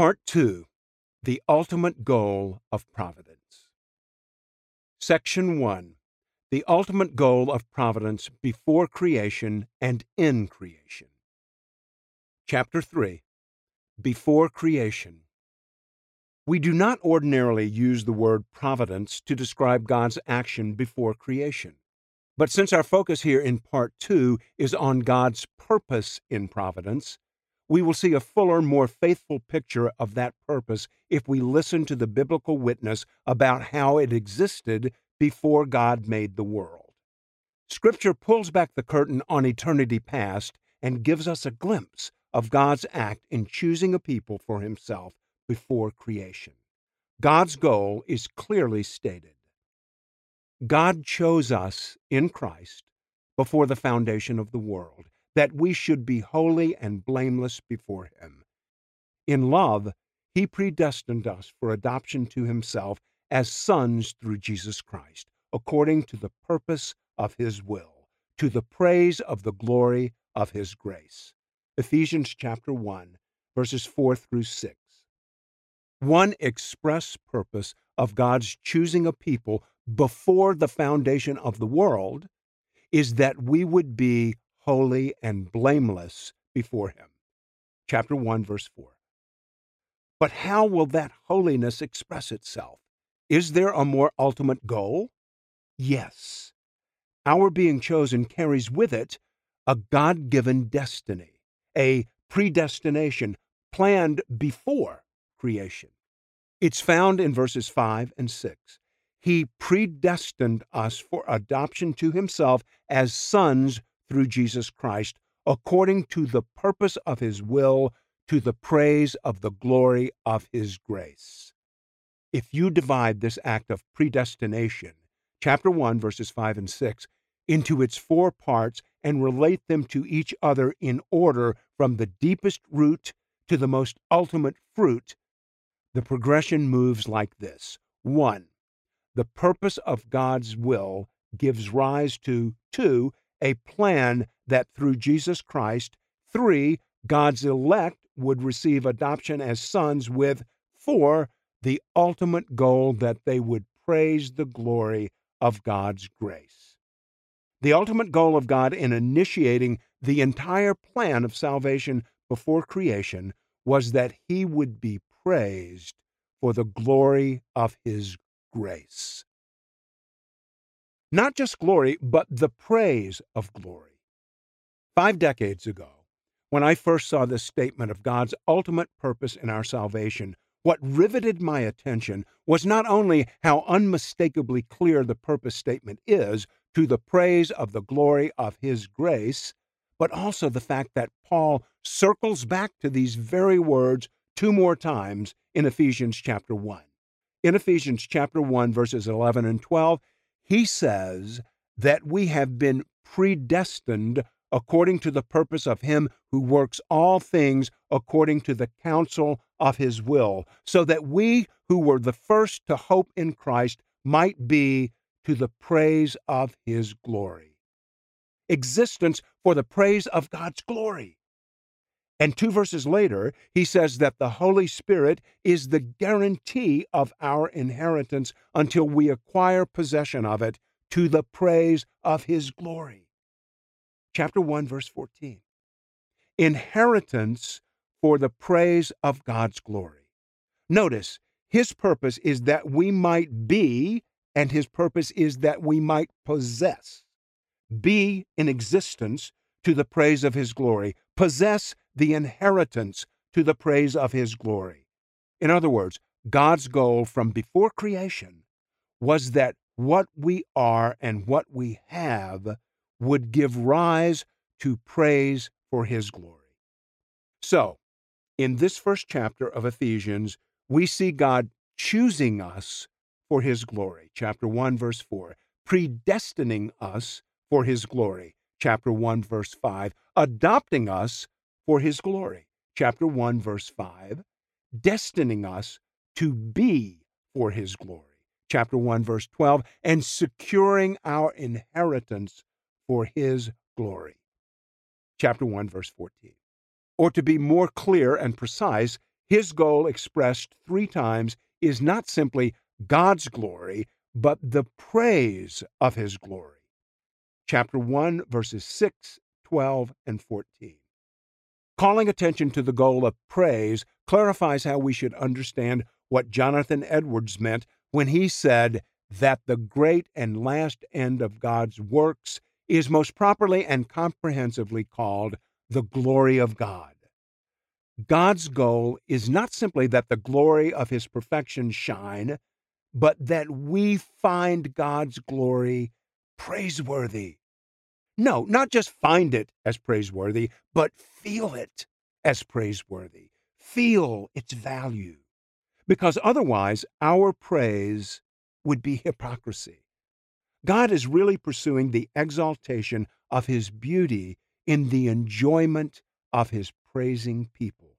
Part 2 The Ultimate Goal of Providence. Section 1 The Ultimate Goal of Providence Before Creation and in Creation. Chapter 3 Before Creation. We do not ordinarily use the word providence to describe God's action before creation. But since our focus here in Part 2 is on God's purpose in providence, we will see a fuller, more faithful picture of that purpose if we listen to the biblical witness about how it existed before God made the world. Scripture pulls back the curtain on eternity past and gives us a glimpse of God's act in choosing a people for himself before creation. God's goal is clearly stated. God chose us in Christ before the foundation of the world that we should be holy and blameless before Him. In love, He predestined us for adoption to Himself as sons through Jesus Christ, according to the purpose of His will, to the praise of the glory of His grace. Ephesians chapter 1, verses 4 through 6. One express purpose of God's choosing a people before the foundation of the world is that we would be holy, and blameless before him. Chapter 1, verse 4. But how will that holiness express itself? Is there a more ultimate goal? Yes. Our being chosen carries with it a God given destiny, a predestination planned before creation. It's found in verses 5 and 6. He predestined us for adoption to himself as sons through Jesus Christ, according to the purpose of his will, to the praise of the glory of his grace. If you divide this act of predestination, chapter 1, verses 5 and 6, into its four parts and relate them to each other in order from the deepest root to the most ultimate fruit, the progression moves like this 1. The purpose of God's will gives rise to 2 a plan that through Jesus Christ, three, God's elect would receive adoption as sons, with four, the ultimate goal that they would praise the glory of God's grace. The ultimate goal of God in initiating the entire plan of salvation before creation was that he would be praised for the glory of his grace. Not just glory, but the praise of glory. Five decades ago, when I first saw this statement of God's ultimate purpose in our salvation, what riveted my attention was not only how unmistakably clear the purpose statement is to the praise of the glory of His grace, but also the fact that Paul circles back to these very words two more times in Ephesians chapter 1. In Ephesians chapter 1, verses 11 and 12, he says that we have been predestined according to the purpose of him who works all things according to the counsel of his will, so that we who were the first to hope in Christ might be to the praise of his glory. Existence for the praise of God's glory. And two verses later, he says that the Holy Spirit is the guarantee of our inheritance until we acquire possession of it to the praise of his glory. Chapter 1, verse 14. Inheritance for the praise of God's glory. Notice, his purpose is that we might be, and his purpose is that we might possess. Be in existence to the praise of his glory, possess the inheritance to the praise of his glory. In other words, God's goal from before creation was that what we are and what we have would give rise to praise for his glory. So, in this first chapter of Ephesians, we see God choosing us for his glory. Chapter 1, verse 4. Predestining us for his glory chapter 1 verse 5, adopting us for his glory, chapter 1 verse 5, destining us to be for his glory, chapter 1 verse 12, and securing our inheritance for his glory, chapter 1 verse 14. Or to be more clear and precise, His goal expressed three times is not simply God's glory, but the praise of his glory. Chapter 1, verses 6, 12, and 14. Calling attention to the goal of praise clarifies how we should understand what Jonathan Edwards meant when he said that the great and last end of God's works is most properly and comprehensively called the glory of God. God's goal is not simply that the glory of his perfection shine, but that we find God's glory praiseworthy. No, not just find it as praiseworthy, but feel it as praiseworthy. Feel its value. Because otherwise, our praise would be hypocrisy. God is really pursuing the exaltation of his beauty in the enjoyment of his praising people.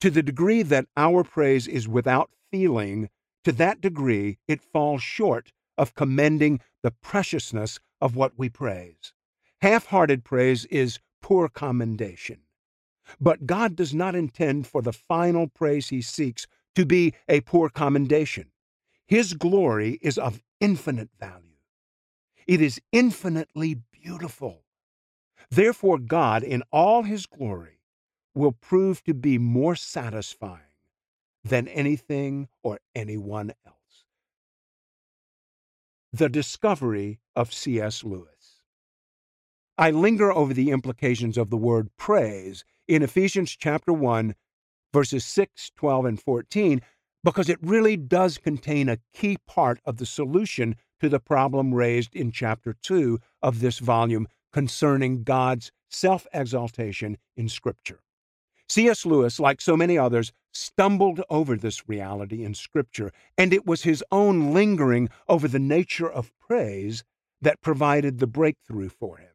To the degree that our praise is without feeling, to that degree it falls short of commending the preciousness of what we praise. Half hearted praise is poor commendation. But God does not intend for the final praise he seeks to be a poor commendation. His glory is of infinite value. It is infinitely beautiful. Therefore, God, in all his glory, will prove to be more satisfying than anything or anyone else. The Discovery of C.S. Lewis. I linger over the implications of the word praise in Ephesians chapter 1, verses 6, 12, and 14, because it really does contain a key part of the solution to the problem raised in chapter 2 of this volume concerning God's self exaltation in Scripture. C.S. Lewis, like so many others, stumbled over this reality in Scripture, and it was his own lingering over the nature of praise that provided the breakthrough for him.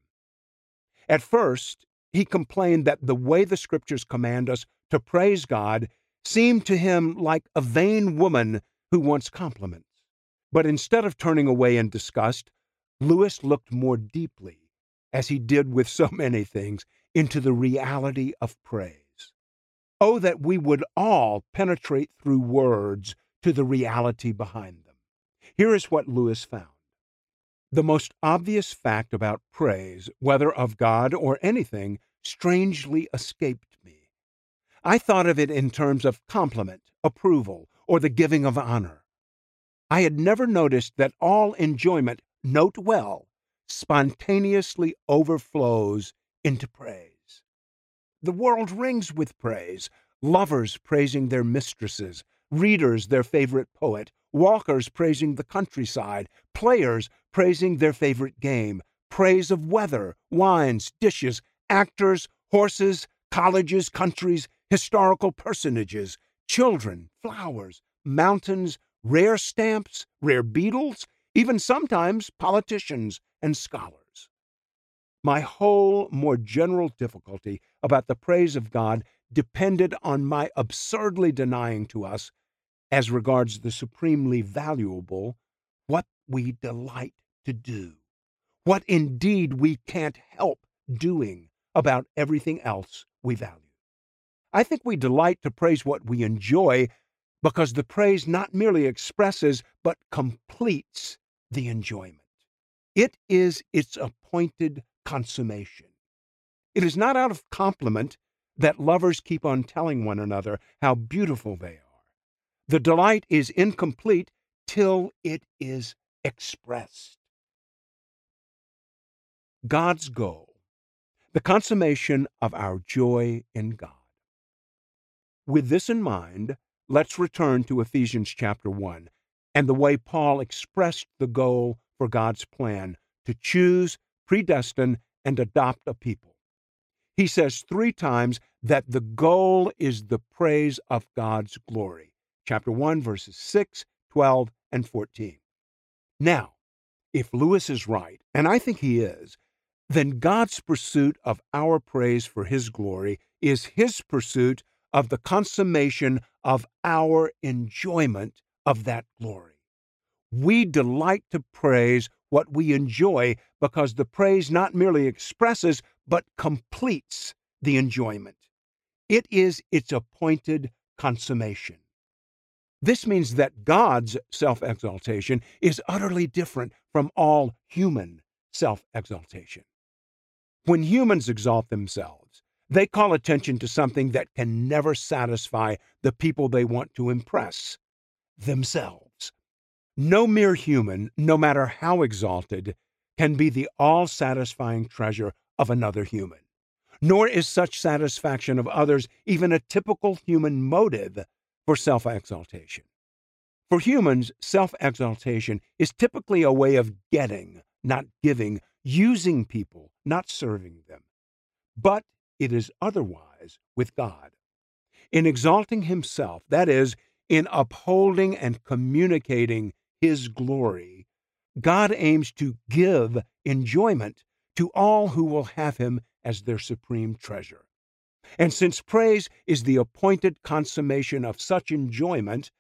At first, he complained that the way the Scriptures command us to praise God seemed to him like a vain woman who wants compliments. But instead of turning away in disgust, Lewis looked more deeply, as he did with so many things, into the reality of praise. Oh, that we would all penetrate through words to the reality behind them. Here is what Lewis found. The most obvious fact about praise, whether of God or anything, strangely escaped me. I thought of it in terms of compliment, approval, or the giving of honor. I had never noticed that all enjoyment, note well, spontaneously overflows into praise. The world rings with praise. Lovers praising their mistresses, readers their favorite poet, walkers praising the countryside, players praising their favorite game, praise of weather, wines, dishes, actors, horses, colleges, countries, historical personages, children, flowers, mountains, rare stamps, rare beetles, even sometimes politicians and scholars. My whole more general difficulty about the praise of God depended on my absurdly denying to us, as regards the supremely valuable, what we delight to do, what indeed we can't help doing about everything else we value. I think we delight to praise what we enjoy because the praise not merely expresses but completes the enjoyment. It is its appointed consummation. It is not out of compliment that lovers keep on telling one another how beautiful they are. The delight is incomplete till it is expressed. God's goal, the consummation of our joy in God. With this in mind, let's return to Ephesians chapter 1 and the way Paul expressed the goal for God's plan to choose predestine, and adopt a people. He says three times that the goal is the praise of God's glory. Chapter 1, verses 6, 12, and 14. Now, if Lewis is right, and I think he is, then God's pursuit of our praise for his glory is his pursuit of the consummation of our enjoyment of that glory. We delight to praise what we enjoy because the praise not merely expresses but completes the enjoyment. It is its appointed consummation. This means that God's self exaltation is utterly different from all human self exaltation. When humans exalt themselves, they call attention to something that can never satisfy the people they want to impress themselves. No mere human, no matter how exalted, can be the all satisfying treasure of another human. Nor is such satisfaction of others even a typical human motive for self exaltation. For humans, self exaltation is typically a way of getting, not giving, using people, not serving them. But it is otherwise with God. In exalting himself, that is, in upholding and communicating his glory, God aims to give enjoyment to all who will have him as their supreme treasure. And since praise is the appointed consummation of such enjoyment,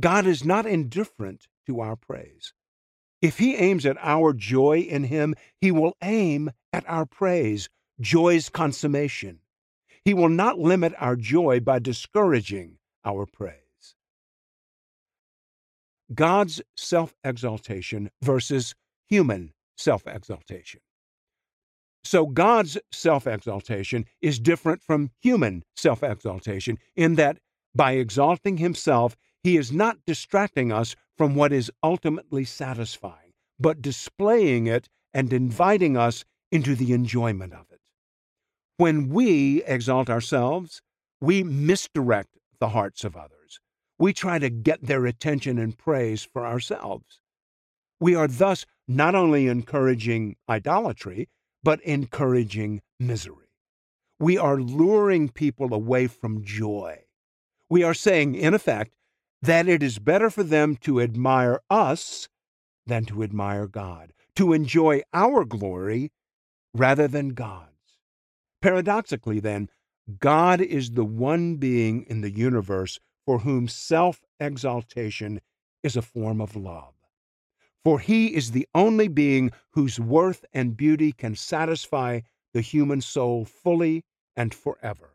God is not indifferent to our praise. If He aims at our joy in Him, He will aim at our praise, joy's consummation. He will not limit our joy by discouraging our praise. God's self exaltation versus human self exaltation. So, God's self exaltation is different from human self exaltation in that by exalting Himself, he is not distracting us from what is ultimately satisfying, but displaying it and inviting us into the enjoyment of it. When we exalt ourselves, we misdirect the hearts of others. We try to get their attention and praise for ourselves. We are thus not only encouraging idolatry, but encouraging misery. We are luring people away from joy. We are saying, in effect, that it is better for them to admire us than to admire God, to enjoy our glory rather than God's. Paradoxically, then, God is the one being in the universe for whom self exaltation is a form of love. For he is the only being whose worth and beauty can satisfy the human soul fully and forever.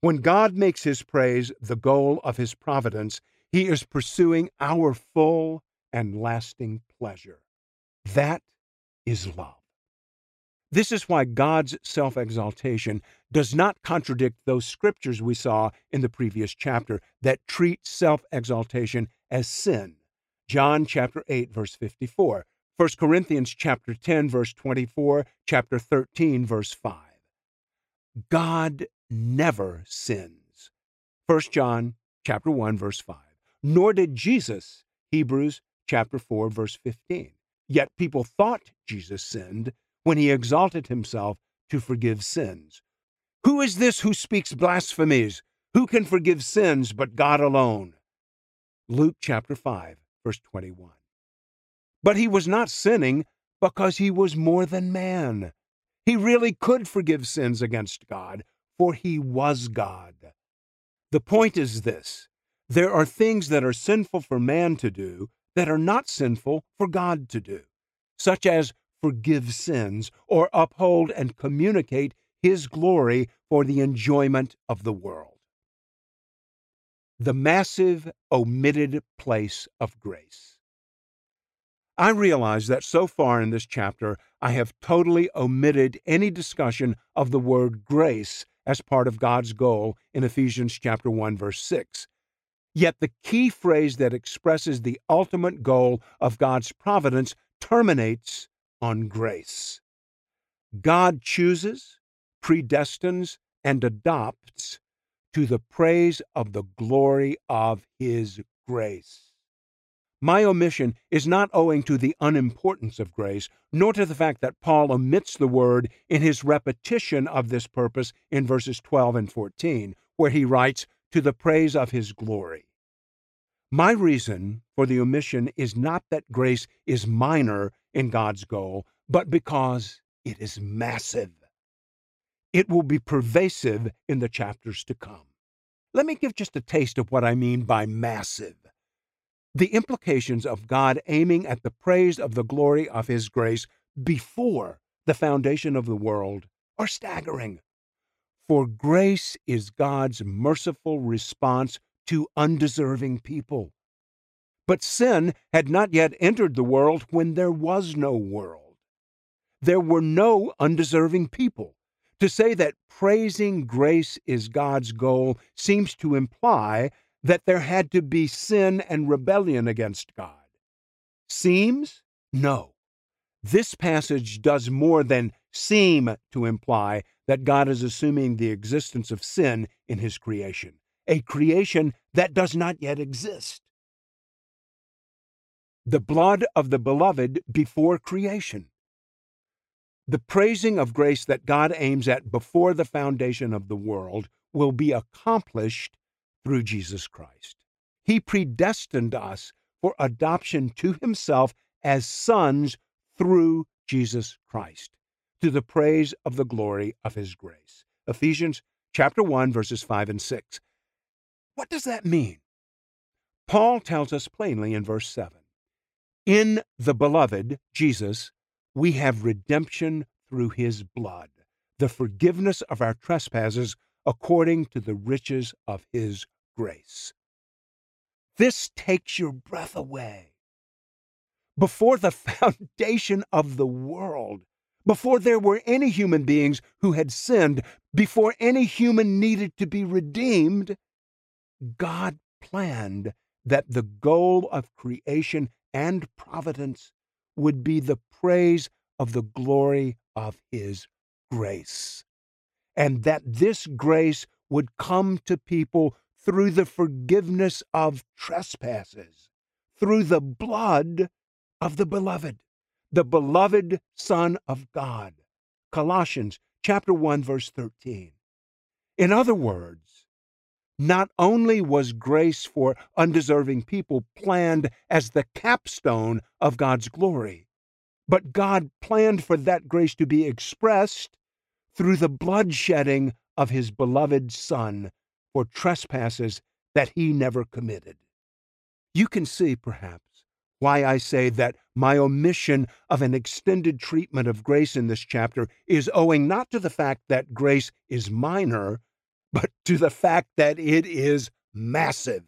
When God makes his praise the goal of his providence, he is pursuing our full and lasting pleasure. That is love. This is why God's self exaltation does not contradict those scriptures we saw in the previous chapter that treat self exaltation as sin. John chapter 8 verse 54, 1 Corinthians chapter 10 verse 24, chapter 13 verse 5. God never sins. 1 John chapter 1 verse 5 nor did Jesus. Hebrews chapter 4 verse 15. Yet people thought Jesus sinned when he exalted himself to forgive sins. Who is this who speaks blasphemies? Who can forgive sins but God alone? Luke chapter 5 verse 21. But he was not sinning because he was more than man. He really could forgive sins against God, for he was God. The point is this there are things that are sinful for man to do that are not sinful for God to do, such as forgive sins or uphold and communicate His glory for the enjoyment of the world. The massive omitted place of grace. I realize that so far in this chapter I have totally omitted any discussion of the word grace as part of God's goal in Ephesians chapter 1 verse 6 Yet the key phrase that expresses the ultimate goal of God's providence terminates on grace. God chooses, predestines, and adopts to the praise of the glory of His grace. My omission is not owing to the unimportance of grace, nor to the fact that Paul omits the word in his repetition of this purpose in verses 12 and 14, where he writes, to the praise of his glory. My reason for the omission is not that grace is minor in God's goal, but because it is massive. It will be pervasive in the chapters to come. Let me give just a taste of what I mean by massive. The implications of God aiming at the praise of the glory of His grace before the foundation of the world are staggering. For grace is God's merciful response to undeserving people. But sin had not yet entered the world when there was no world. There were no undeserving people. To say that praising grace is God's goal seems to imply that there had to be sin and rebellion against God. Seems? No. This passage does more than seem to imply that God is assuming the existence of sin in his creation, a creation that does not yet exist. The blood of the beloved before creation. The praising of grace that God aims at before the foundation of the world will be accomplished through Jesus Christ. He predestined us for adoption to himself as sons through Jesus Christ, to the praise of the glory of his grace. Ephesians chapter 1 verses 5 and 6. What does that mean? Paul tells us plainly in verse 7. In the beloved, Jesus, we have redemption through his blood, the forgiveness of our trespasses according to the riches of his grace. This takes your breath away. Before the foundation of the world, before there were any human beings who had sinned, before any human needed to be redeemed, God planned that the goal of creation and providence would be the praise of the glory of His grace, and that this grace would come to people through the forgiveness of trespasses, through the blood of the beloved, the beloved Son of God. Colossians chapter 1 verse 13. In other words, not only was grace for undeserving people planned as the capstone of God's glory, but God planned for that grace to be expressed through the bloodshedding of his beloved Son for trespasses that he never committed. You can see, perhaps, why I say that my omission of an extended treatment of grace in this chapter is owing not to the fact that grace is minor, but to the fact that it is massive.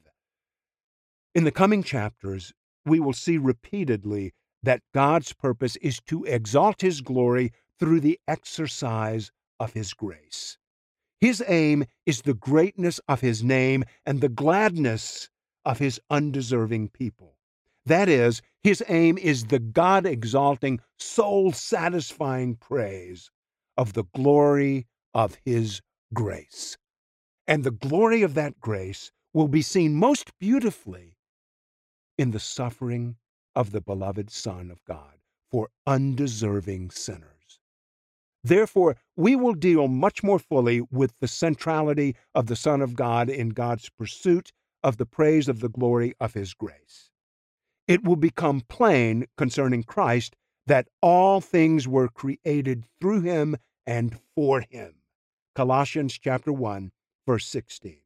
In the coming chapters, we will see repeatedly that God's purpose is to exalt His glory through the exercise of His grace. His aim is the greatness of his name and the gladness of his undeserving people. That is, his aim is the God exalting, soul satisfying praise of the glory of his grace. And the glory of that grace will be seen most beautifully in the suffering of the beloved Son of God for undeserving sinners. Therefore, we will deal much more fully with the centrality of the Son of God in God's pursuit of the praise of the glory of His grace. It will become plain concerning Christ that all things were created through him and for him. Colossians chapter 1 verse 16.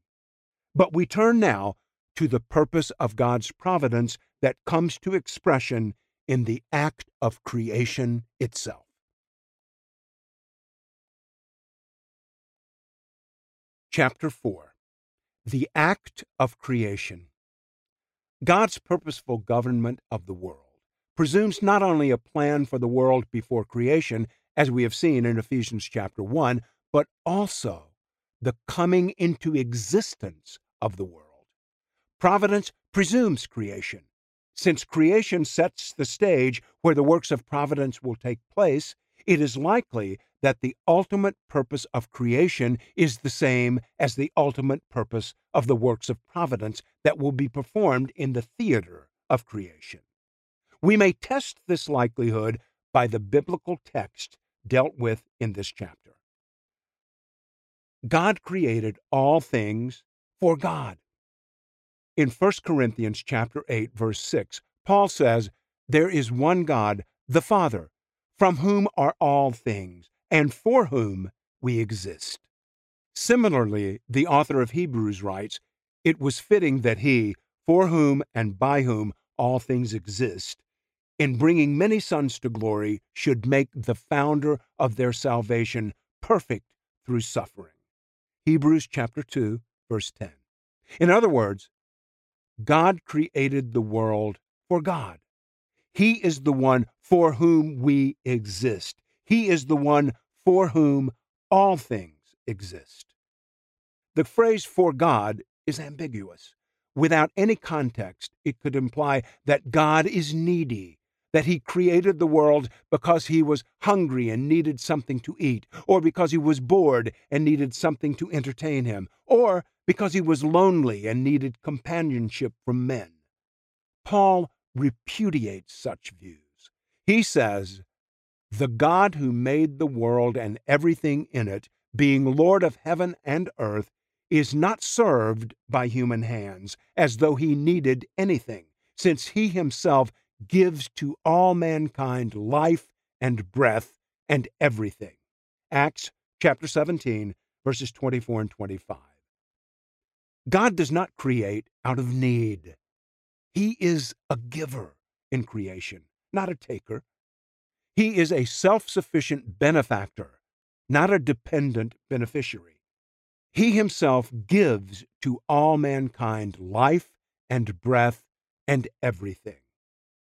But we turn now to the purpose of God's providence that comes to expression in the act of creation itself. Chapter 4 The Act of Creation. God's purposeful government of the world presumes not only a plan for the world before creation, as we have seen in Ephesians chapter 1, but also the coming into existence of the world. Providence presumes creation. Since creation sets the stage where the works of providence will take place, it is likely that the ultimate purpose of creation is the same as the ultimate purpose of the works of providence that will be performed in the theater of creation. We may test this likelihood by the biblical text dealt with in this chapter. God created all things for God. In 1 Corinthians chapter 8 verse 6, Paul says, "There is one God, the Father, from whom are all things, and for whom we exist. Similarly, the author of Hebrews writes, It was fitting that he, for whom and by whom all things exist, in bringing many sons to glory, should make the founder of their salvation perfect through suffering. Hebrews chapter 2, verse 10. In other words, God created the world for God. He is the one for whom we exist. He is the one for whom all things exist. The phrase for God is ambiguous. Without any context, it could imply that God is needy, that he created the world because he was hungry and needed something to eat, or because he was bored and needed something to entertain him, or because he was lonely and needed companionship from men. Paul repudiates such views. He says, The God who made the world and everything in it, being Lord of heaven and earth, is not served by human hands as though he needed anything, since he himself gives to all mankind life and breath and everything. Acts chapter 17, verses 24 and 25. God does not create out of need. He is a giver in creation, not a taker. He is a self sufficient benefactor, not a dependent beneficiary. He himself gives to all mankind life and breath and everything.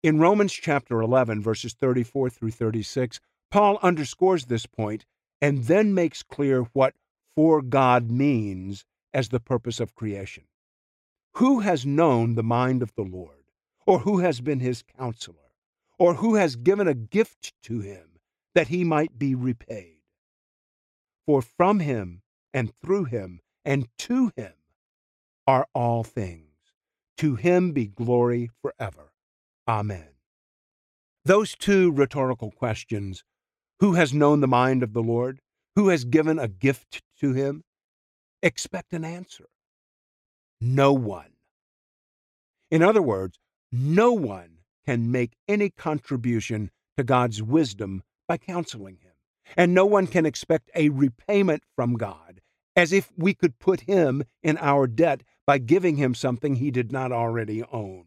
In Romans chapter 11, verses 34 through 36, Paul underscores this point and then makes clear what for God means as the purpose of creation. Who has known the mind of the Lord, or who has been his counselor, or who has given a gift to him that he might be repaid? For from him and through him and to him are all things. To him be glory forever. Amen. Those two rhetorical questions who has known the mind of the Lord? Who has given a gift to him? expect an answer. No one. In other words, no one can make any contribution to God's wisdom by counseling him. And no one can expect a repayment from God as if we could put him in our debt by giving him something he did not already own.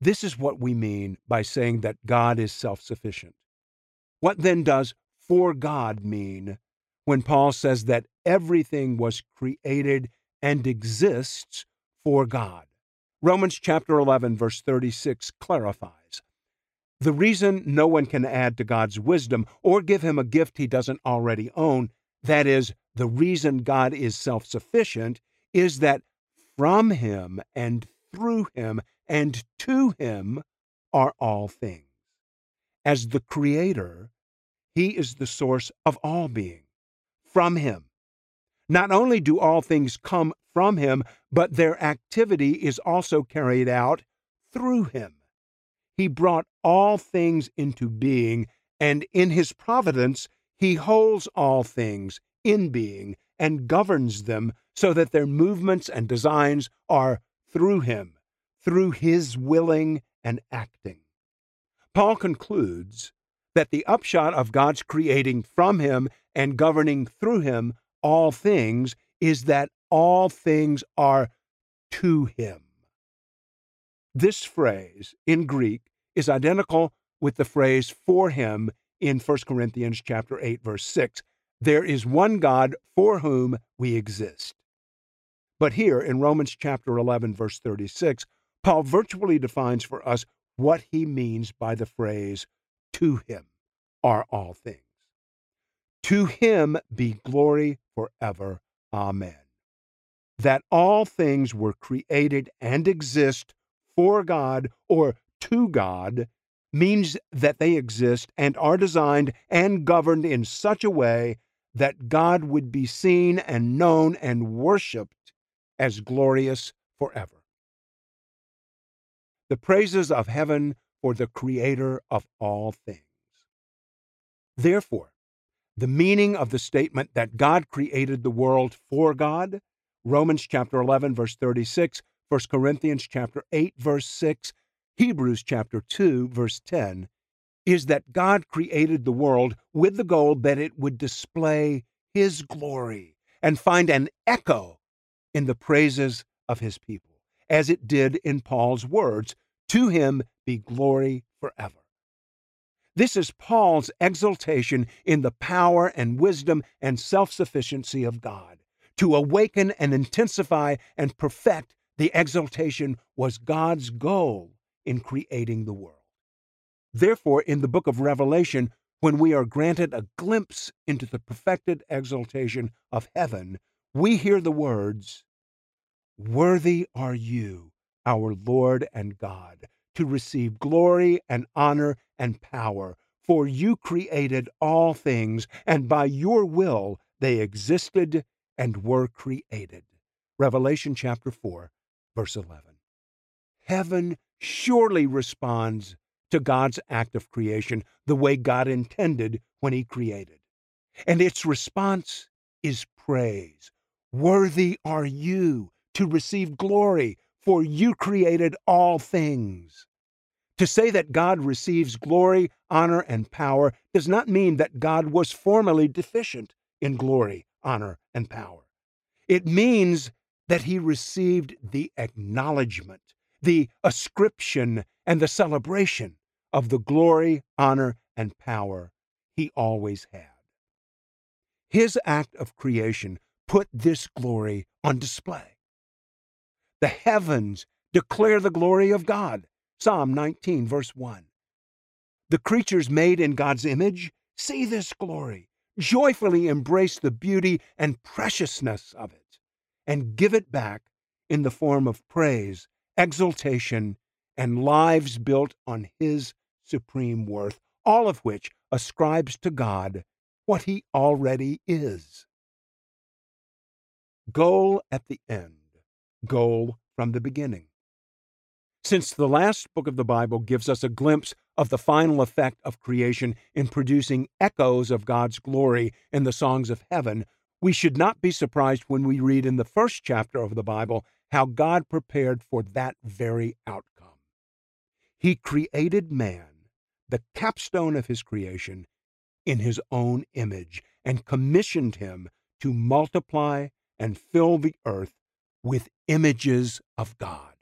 This is what we mean by saying that God is self sufficient. What then does for God mean when Paul says that everything was created and exists for God. Romans chapter 11, verse 36 clarifies the reason no one can add to God's wisdom or give him a gift he doesn't already own, that is, the reason God is self sufficient, is that from him and through him and to him are all things. As the Creator, he is the source of all being from him. Not only do all things come from him, but their activity is also carried out through him. He brought all things into being, and in his providence, he holds all things in being and governs them so that their movements and designs are through him, through his willing and acting. Paul concludes that the upshot of God's creating from him and governing through him all things is that all things are to him. This phrase in Greek is identical with the phrase for him in 1 Corinthians chapter 8 verse 6. There is one God for whom we exist. But here in Romans chapter 11 verse 36, Paul virtually defines for us what he means by the phrase to him are all things. To him be glory forever. Amen. That all things were created and exist for God or to God means that they exist and are designed and governed in such a way that God would be seen and known and worshiped as glorious forever. The praises of heaven for the Creator of all things. Therefore, the meaning of the statement that God created the world for God, Romans chapter 11 verse 36, 1 Corinthians chapter 8 verse 6, Hebrews chapter 2 verse 10, is that God created the world with the goal that it would display his glory and find an echo in the praises of his people, as it did in Paul's words, to him be glory forever. This is Paul's exultation in the power and wisdom and self sufficiency of God. to awaken and intensify and perfect the exaltation was God's goal in creating the world. Therefore, in the book of Revelation, when we are granted a glimpse into the perfected exaltation of heaven, we hear the words, Worthy are you, our Lord and God, to receive glory and honor and power, for you created all things, and by your will they existed and were created. Revelation chapter 4, verse 11. Heaven surely responds to God's act of creation the way God intended when He created. And its response is praise. Worthy are you to receive glory, for you created all things. To say that God receives glory, honor, and power does not mean that God was formerly deficient in glory, honor, and power. It means that he received the acknowledgement, the ascription, and the celebration of the glory, honor, and power he always had. His act of creation put this glory on display. The heavens declare the glory of God. Psalm 19, verse 1. The creatures made in God's image see this glory, joyfully embrace the beauty and preciousness of it, and give it back in the form of praise, exultation, and lives built on His supreme worth, all of which ascribes to God what He already is. Goal at the end, goal from the beginning. Since the last book of the Bible gives us a glimpse of the final effect of creation in producing echoes of God's glory in the songs of heaven, we should not be surprised when we read in the first chapter of the Bible how God prepared for that very outcome. He created man, the capstone of his creation, in his own image, and commissioned him to multiply and fill the earth with images of God.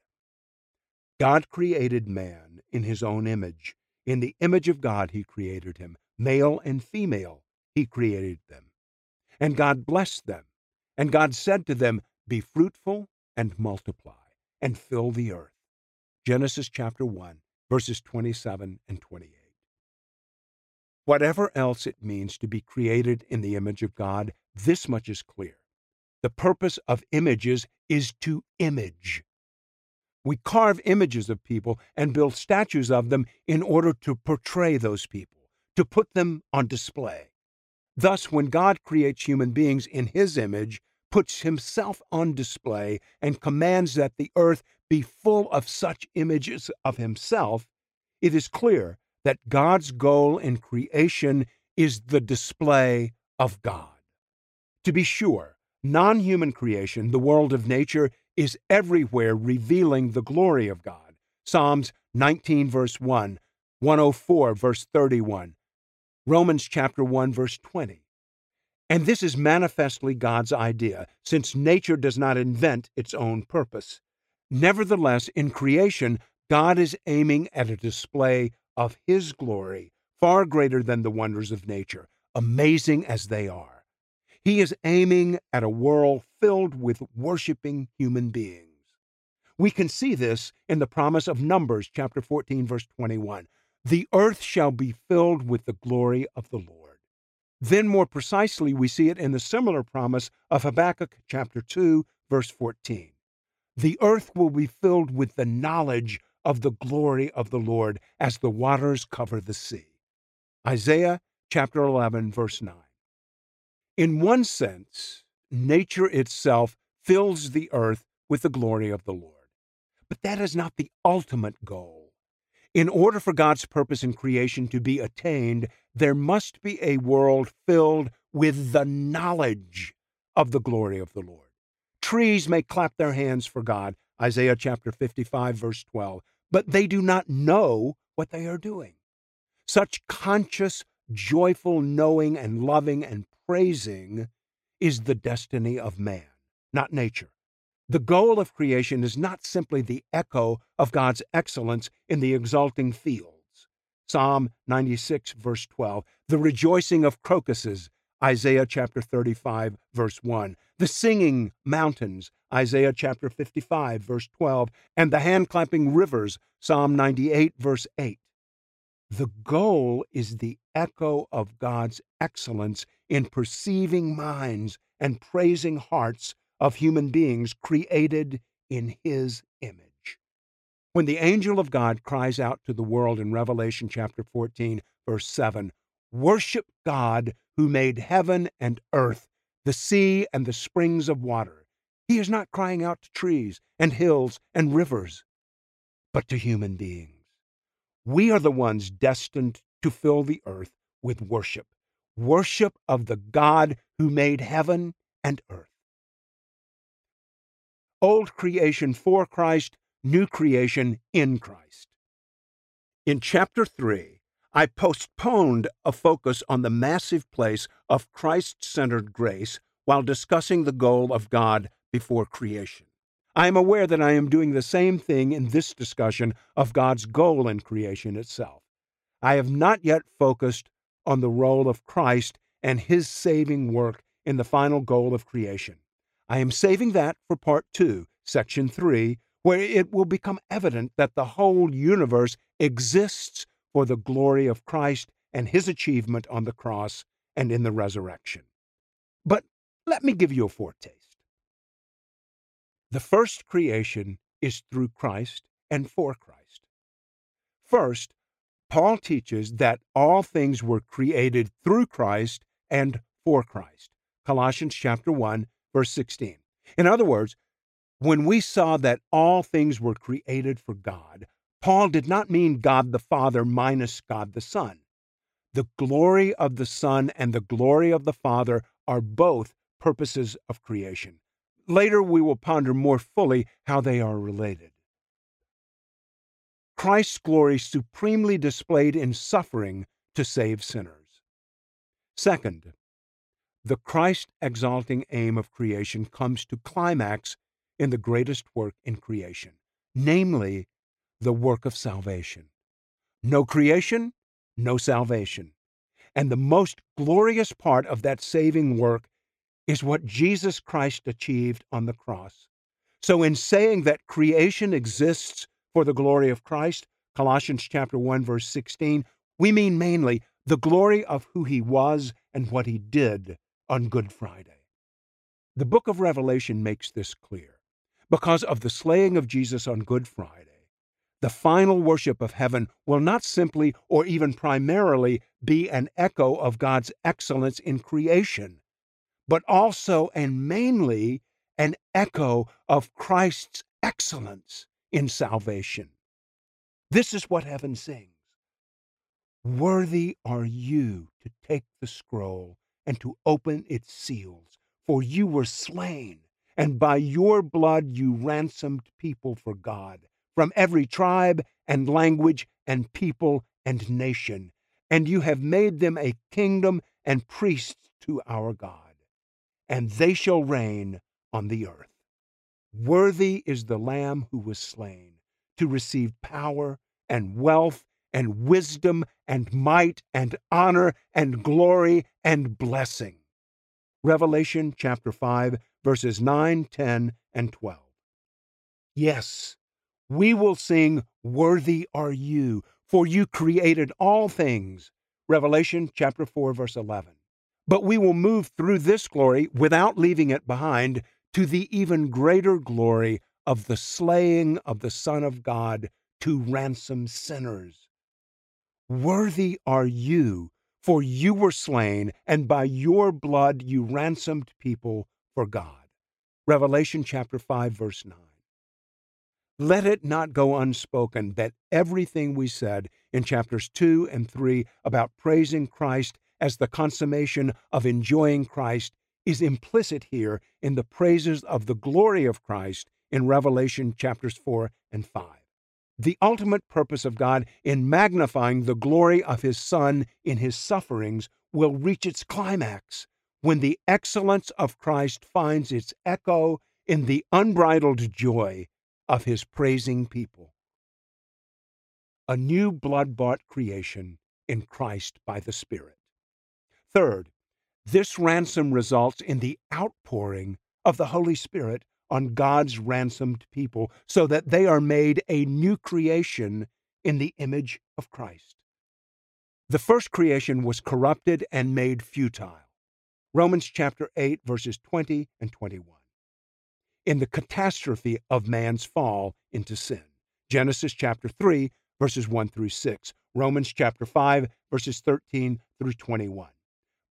God created man in his own image. In the image of God, he created him. Male and female, he created them. And God blessed them. And God said to them, Be fruitful and multiply, and fill the earth. Genesis chapter 1, verses 27 and 28. Whatever else it means to be created in the image of God, this much is clear. The purpose of images is to image. We carve images of people and build statues of them in order to portray those people, to put them on display. Thus, when God creates human beings in his image, puts himself on display, and commands that the earth be full of such images of himself, it is clear that God's goal in creation is the display of God. To be sure, non human creation, the world of nature, is everywhere revealing the glory of God. Psalms 19, verse 1, 104, verse 31, Romans chapter 1, verse 20. And this is manifestly God's idea, since nature does not invent its own purpose. Nevertheless, in creation, God is aiming at a display of His glory far greater than the wonders of nature, amazing as they are. He is aiming at a world filled with worshiping human beings. We can see this in the promise of Numbers chapter 14 verse 21. The earth shall be filled with the glory of the Lord. Then more precisely we see it in the similar promise of Habakkuk chapter 2 verse 14. The earth will be filled with the knowledge of the glory of the Lord as the waters cover the sea. Isaiah chapter 11 verse 9. In one sense, nature itself fills the earth with the glory of the Lord. But that is not the ultimate goal. In order for God's purpose in creation to be attained, there must be a world filled with the knowledge of the glory of the Lord. Trees may clap their hands for God, Isaiah chapter 55, verse 12, but they do not know what they are doing. Such conscious, joyful knowing and loving and praising is the destiny of man, not nature. The goal of creation is not simply the echo of God's excellence in the exulting fields. Psalm 96, verse 12, the rejoicing of crocuses, Isaiah chapter 35, verse 1, the singing mountains, Isaiah chapter 55, verse 12, and the hand clapping rivers, Psalm 98, verse 8. The goal is the echo of God's excellence in perceiving minds and praising hearts of human beings created in His image. When the angel of God cries out to the world in Revelation chapter 14, verse 7, Worship God who made heaven and earth, the sea and the springs of water. He is not crying out to trees and hills and rivers, but to human beings. We are the ones destined to fill the earth with worship, worship of the God who made heaven and earth. Old creation for Christ, new creation in Christ. In chapter 3, I postponed a focus on the massive place of Christ centered grace while discussing the goal of God before creation. I am aware that I am doing the same thing in this discussion of God's goal in creation itself. I have not yet focused on the role of Christ and his saving work in the final goal of creation. I am saving that for part two, section three, where it will become evident that the whole universe exists for the glory of Christ and his achievement on the cross and in the resurrection. But let me give you a foretaste. The first creation is through Christ and for Christ. First, Paul teaches that all things were created through Christ and for Christ. Colossians chapter 1 verse 16. In other words, when we saw that all things were created for God, Paul did not mean God the Father minus God the Son. The glory of the Son and the glory of the Father are both purposes of creation. Later, we will ponder more fully how they are related. Christ's glory supremely displayed in suffering to save sinners. Second, the Christ exalting aim of creation comes to climax in the greatest work in creation, namely, the work of salvation. No creation, no salvation. And the most glorious part of that saving work is what Jesus Christ achieved on the cross. So, in saying that creation exists for the glory of Christ, Colossians chapter 1 verse 16, we mean mainly the glory of who he was and what he did on Good Friday. The book of Revelation makes this clear. Because of the slaying of Jesus on Good Friday, the final worship of heaven will not simply or even primarily be an echo of God's excellence in creation, but also and mainly an echo of Christ's excellence in salvation. This is what heaven sings Worthy are you to take the scroll and to open its seals, for you were slain, and by your blood you ransomed people for God from every tribe and language and people and nation, and you have made them a kingdom and priests to our God and they shall reign on the earth. Worthy is the Lamb who was slain to receive power and wealth and wisdom and might and honor and glory and blessing. Revelation chapter 5, verses 9, 10, and 12. Yes, we will sing, Worthy are you, for you created all things. Revelation chapter 4, verse 11. But we will move through this glory without leaving it behind to the even greater glory of the slaying of the Son of God to ransom sinners. Worthy are you, for you were slain, and by your blood you ransomed people for God. Revelation chapter 5 verse 9. Let it not go unspoken that everything we said in chapters 2 and 3 about praising Christ as the consummation of enjoying Christ is implicit here in the praises of the glory of Christ in Revelation chapters 4 and 5. The ultimate purpose of God in magnifying the glory of His Son in His sufferings will reach its climax when the excellence of Christ finds its echo in the unbridled joy of His praising people. A new blood bought creation in Christ by the Spirit. Third, This ransom results in the outpouring of the Holy Spirit on God's ransomed people so that they are made a new creation in the image of Christ. The first creation was corrupted and made futile. Romans chapter 8 verses 20 and 21. In the catastrophe of man's fall into sin. Genesis chapter 3 verses 1 through 6. Romans chapter 5 verses 13 through 21.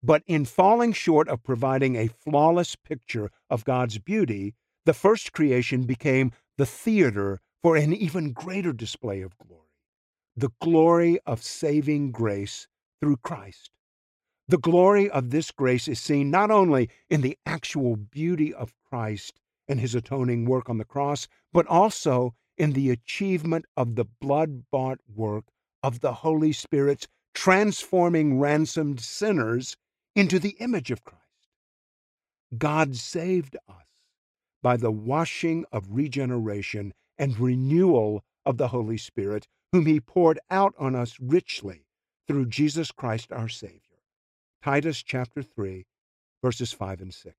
But in falling short of providing a flawless picture of God's beauty, the first creation became the theater for an even greater display of glory the glory of saving grace through Christ. The glory of this grace is seen not only in the actual beauty of Christ and his atoning work on the cross, but also in the achievement of the blood bought work of the Holy Spirit's transforming ransomed sinners into the image of Christ. God saved us by the washing of regeneration and renewal of the Holy Spirit, whom he poured out on us richly through Jesus Christ our Savior. Titus chapter 3, verses 5 and 6.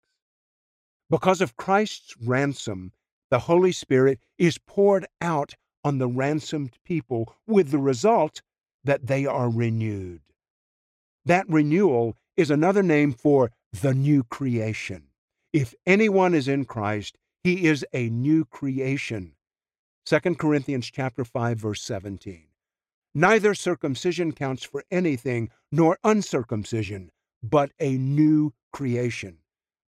Because of Christ's ransom, the Holy Spirit is poured out on the ransomed people with the result that they are renewed. That renewal is another name for the new creation. If anyone is in Christ, he is a new creation. 2 Corinthians chapter 5 verse 17. Neither circumcision counts for anything nor uncircumcision, but a new creation.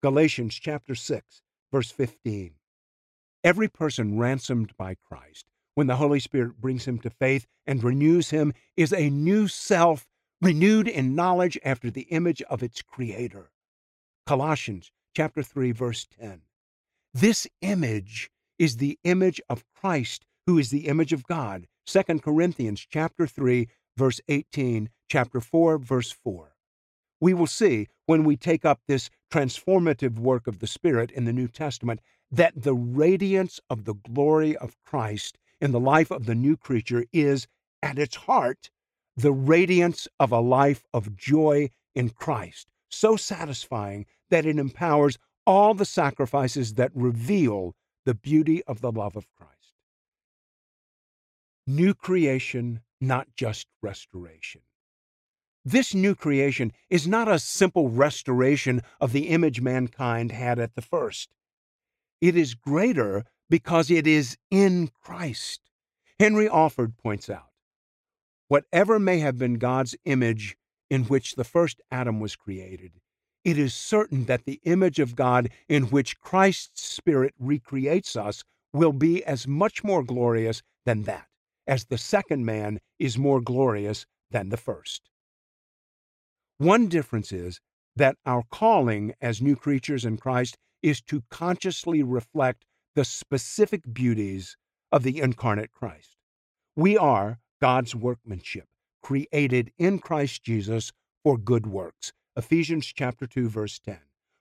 Galatians chapter 6 verse 15. Every person ransomed by Christ, when the Holy Spirit brings him to faith and renews him, is a new self renewed in knowledge after the image of its creator. Colossians chapter 3 verse 10. This image is the image of Christ, who is the image of God. 2 Corinthians chapter 3 verse 18, chapter 4 verse 4. We will see when we take up this transformative work of the Spirit in the New Testament that the radiance of the glory of Christ in the life of the new creature is at its heart the radiance of a life of joy in Christ, so satisfying that it empowers all the sacrifices that reveal the beauty of the love of Christ. New creation, not just restoration. This new creation is not a simple restoration of the image mankind had at the first. It is greater because it is in Christ. Henry Alford points out whatever may have been God's image in which the first Adam was created, it is certain that the image of God in which Christ's Spirit recreates us will be as much more glorious than that, as the second man is more glorious than the first. One difference is that our calling as new creatures in Christ is to consciously reflect the specific beauties of the incarnate Christ. We are God's workmanship, created in Christ Jesus for good works, Ephesians chapter 2 verse 10.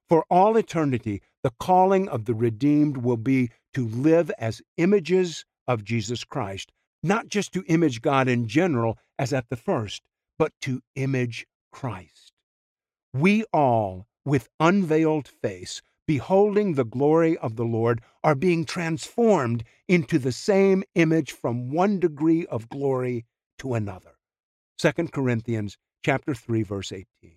For all eternity, the calling of the redeemed will be to live as images of Jesus Christ, not just to image God in general as at the first, but to image Christ. We all, with unveiled face, beholding the glory of the Lord, are being transformed into the same image from one degree of glory to another. 2 Corinthians chapter 3 verse 18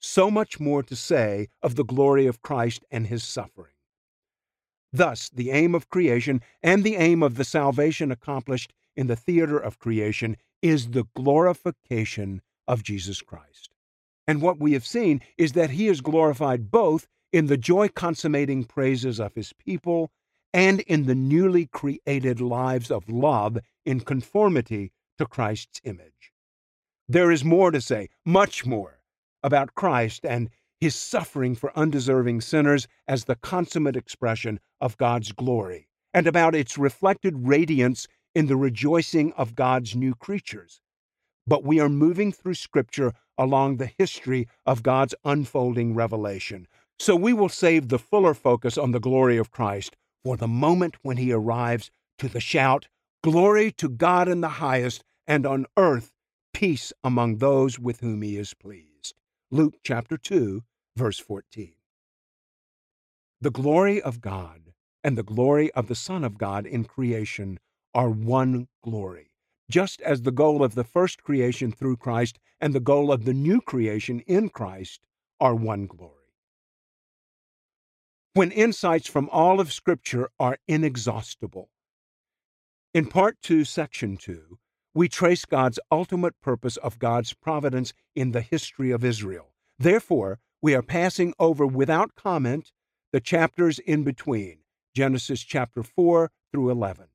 so much more to say of the glory of Christ and his suffering. Thus, the aim of creation and the aim of the salvation accomplished in the theater of creation is the glorification of Jesus Christ. And what we have seen is that he is glorified both in the joy consummating praises of his people and in the newly created lives of love in conformity to Christ's image. There is more to say, much more about Christ and his suffering for undeserving sinners as the consummate expression of God's glory, and about its reflected radiance in the rejoicing of God's new creatures. But we are moving through Scripture along the history of God's unfolding revelation. So we will save the fuller focus on the glory of Christ for the moment when he arrives to the shout, Glory to God in the highest, and on earth peace among those with whom he is pleased. Luke chapter 2, verse 14. The glory of God and the glory of the Son of God in creation are one glory, just as the goal of the first creation through Christ and the goal of the new creation in Christ are one glory. When insights from all of Scripture are inexhaustible. In Part 2, Section 2, we trace God's ultimate purpose of God's providence in the history of Israel. Therefore, we are passing over without comment the chapters in between, Genesis chapter 4 through 11.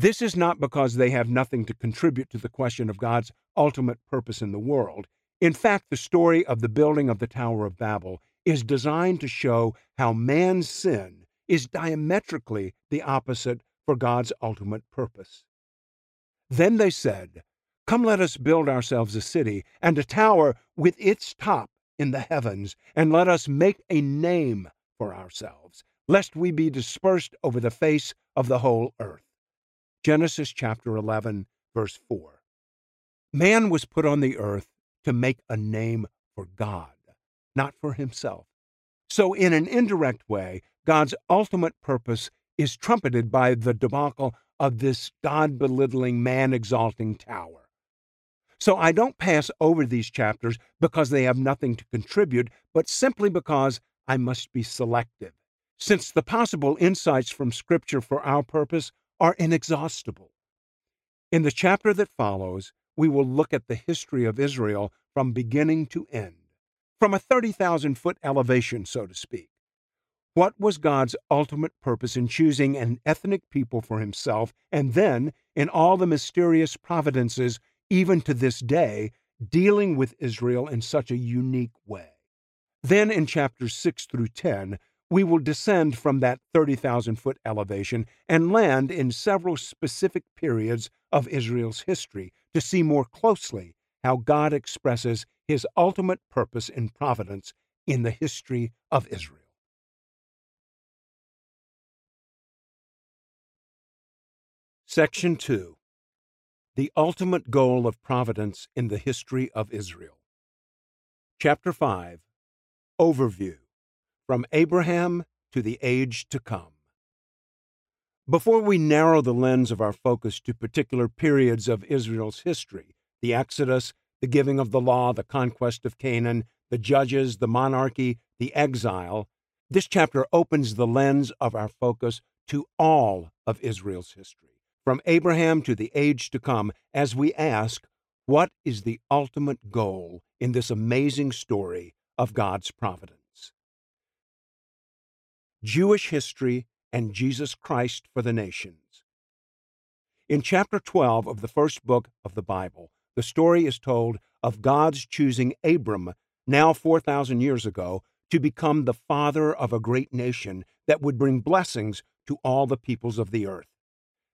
This is not because they have nothing to contribute to the question of God's ultimate purpose in the world. In fact, the story of the building of the Tower of Babel is designed to show how man's sin is diametrically the opposite for God's ultimate purpose. Then they said, Come, let us build ourselves a city and a tower with its top in the heavens, and let us make a name for ourselves, lest we be dispersed over the face of the whole earth. Genesis chapter 11, verse 4. Man was put on the earth to make a name for God, not for himself. So, in an indirect way, God's ultimate purpose is trumpeted by the debacle of this God belittling, man exalting tower. So I don't pass over these chapters because they have nothing to contribute, but simply because I must be selective, since the possible insights from Scripture for our purpose are inexhaustible. In the chapter that follows, we will look at the history of Israel from beginning to end, from a 30,000 foot elevation, so to speak. What was God's ultimate purpose in choosing an ethnic people for himself, and then, in all the mysterious providences, even to this day, dealing with Israel in such a unique way? Then in chapters 6 through 10, we will descend from that 30,000 foot elevation and land in several specific periods of Israel's history to see more closely how God expresses his ultimate purpose in providence in the history of Israel. Section 2 The Ultimate Goal of Providence in the History of Israel. Chapter 5 Overview From Abraham to the Age to Come. Before we narrow the lens of our focus to particular periods of Israel's history the Exodus, the giving of the law, the conquest of Canaan, the judges, the monarchy, the exile this chapter opens the lens of our focus to all of Israel's history, from Abraham to the age to come, as we ask, what is the ultimate goal in this amazing story of God's providence. Jewish history and Jesus Christ for the nations. In chapter 12 of the first book of the Bible, the story is told of God's choosing Abram, now 4,000 years ago, to become the father of a great nation that would bring blessings to all the peoples of the earth.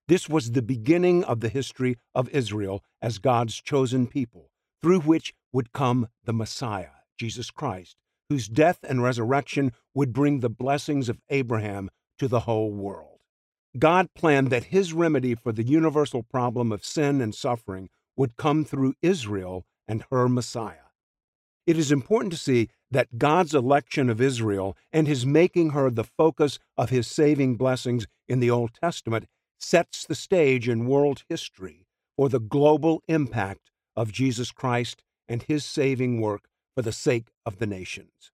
This was the beginning of the history of Israel as God's chosen people, through which would come the Messiah. Jesus Christ, whose death and resurrection would bring the blessings of Abraham to the whole world. God planned that his remedy for the universal problem of sin and suffering would come through Israel and her Messiah. It is important to see that God's election of Israel and his making her the focus of his saving blessings in the Old Testament sets the stage in world history for the global impact of Jesus Christ and his saving work for the sake of the nations.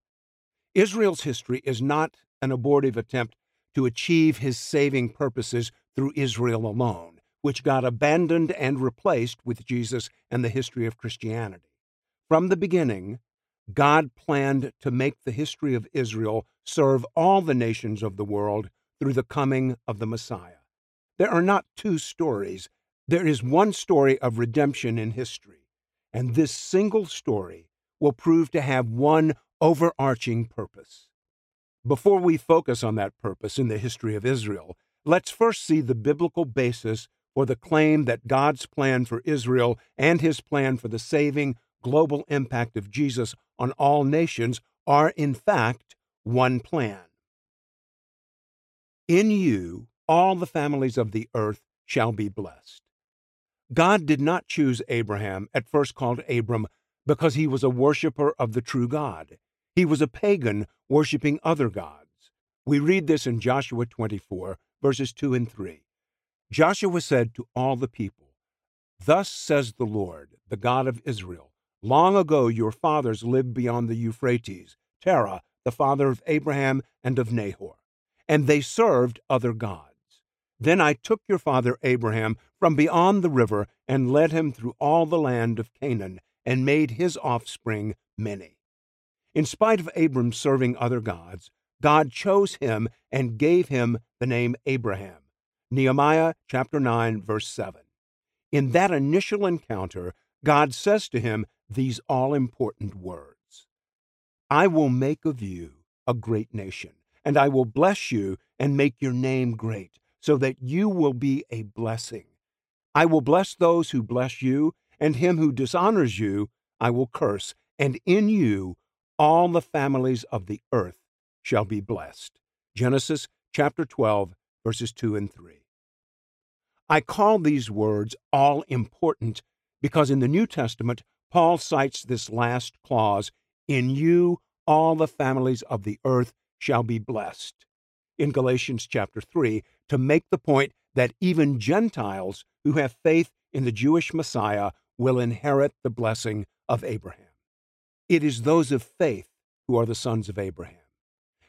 Israel's history is not an abortive attempt to achieve his saving purposes through Israel alone, which got abandoned and replaced with Jesus and the history of Christianity. From the beginning, God planned to make the history of Israel serve all the nations of the world through the coming of the Messiah. There are not two stories, there is one story of redemption in history, and this single story will prove to have one overarching purpose. Before we focus on that purpose in the history of Israel, let's first see the biblical basis for the claim that God's plan for Israel and his plan for the saving global impact of Jesus on all nations are, in fact, one plan. In you, all the families of the earth shall be blessed. God did not choose Abraham, at first called Abram, because he was a worshiper of the true God. He was a pagan worshiping other gods. We read this in Joshua 24, verses 2 and 3. Joshua said to all the people, Thus says the Lord, the God of Israel Long ago your fathers lived beyond the Euphrates, Terah, the father of Abraham and of Nahor, and they served other gods. Then I took your father Abraham from beyond the river and led him through all the land of Canaan and made his offspring many. In spite of Abram serving other gods, God chose him and gave him the name Abraham. Nehemiah chapter 9 verse 7. In that initial encounter, God says to him these all important words I will make of you a great nation, and I will bless you and make your name great, so that you will be a blessing. I will bless those who bless you, and him who dishonors you I will curse, and in you all the families of the earth shall be blessed. Genesis chapter 12, verses 2 and 3. I call these words all important because in the New Testament, Paul cites this last clause In you all the families of the earth shall be blessed. In Galatians chapter 3, to make the point that even Gentiles who have faith in the Jewish Messiah will inherit the blessing of Abraham. It is those of faith who are the sons of Abraham.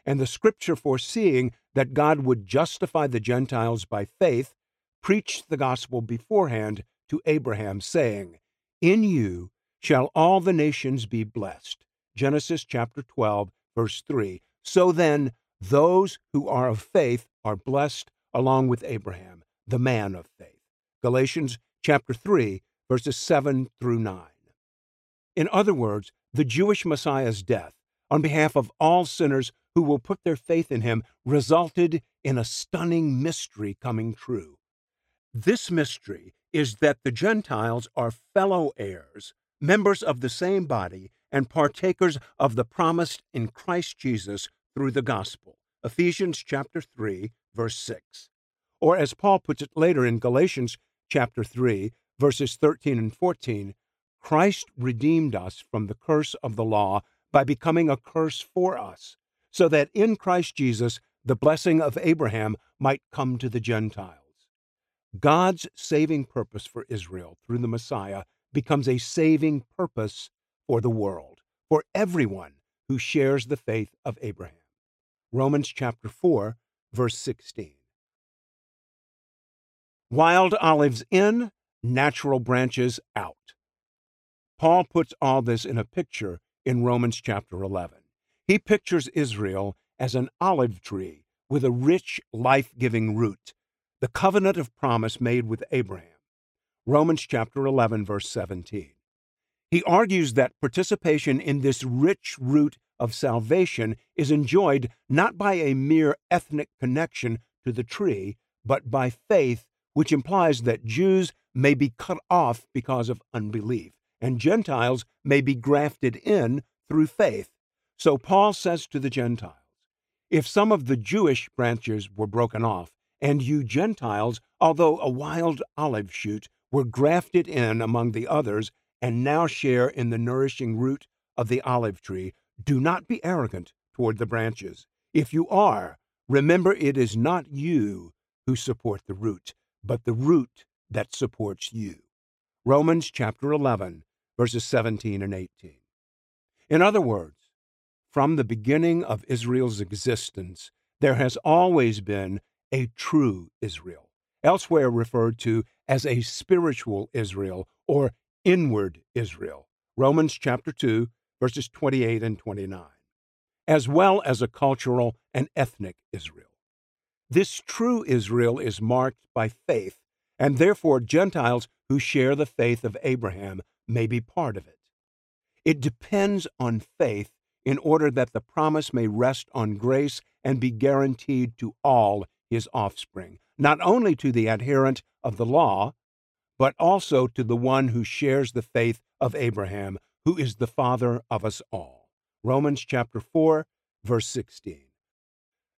And the scripture foreseeing that God would justify the Gentiles by faith preached the gospel beforehand to Abraham, saying, In you shall all the nations be blessed. Genesis chapter 12, verse 3. So then, those who are of faith are blessed along with Abraham, the man of faith. Galatians chapter 3, verses 7 through 9. In other words, the Jewish Messiah's death on behalf of all sinners who will put their faith in him resulted in a stunning mystery coming true. This mystery is that the Gentiles are fellow heirs, members of the same body, and partakers of the promised in Christ Jesus through the gospel. Ephesians chapter 3, verse 6. Or as Paul puts it later in Galatians chapter 3, verses 13 and 14, Christ redeemed us from the curse of the law by becoming a curse for us, so that in Christ Jesus the blessing of Abraham might come to the Gentiles. God's saving purpose for Israel through the Messiah becomes a saving purpose for the world, for everyone who shares the faith of Abraham. Romans chapter 4, verse 16. Wild olives in, natural branches out. Paul puts all this in a picture in Romans chapter 11. He pictures Israel as an olive tree with a rich, life giving root, the covenant of promise made with Abraham. Romans chapter 11, verse 17. He argues that participation in this rich root of salvation is enjoyed not by a mere ethnic connection to the tree, but by faith, which implies that Jews may be cut off because of unbelief and Gentiles may be grafted in through faith. So Paul says to the Gentiles, If some of the Jewish branches were broken off, and you Gentiles, although a wild olive shoot, were grafted in among the others, and now share in the nourishing root of the olive tree, do not be arrogant toward the branches. If you are, remember it is not you who support the root, but the root that supports you. Romans chapter 11, verses 17 and 18. In other words, from the beginning of Israel's existence, there has always been a true Israel, elsewhere referred to as a spiritual Israel or inward Israel. Romans chapter 2, verses 28 and 29, as well as a cultural and ethnic Israel. This true Israel is marked by faith, and therefore Gentiles who share the faith of Abraham may be part of it. It depends on faith in order that the promise may rest on grace and be guaranteed to all his offspring, not only to the adherent of the law, but also to the one who shares the faith of Abraham, who is the father of us all. Romans chapter 4, verse 16.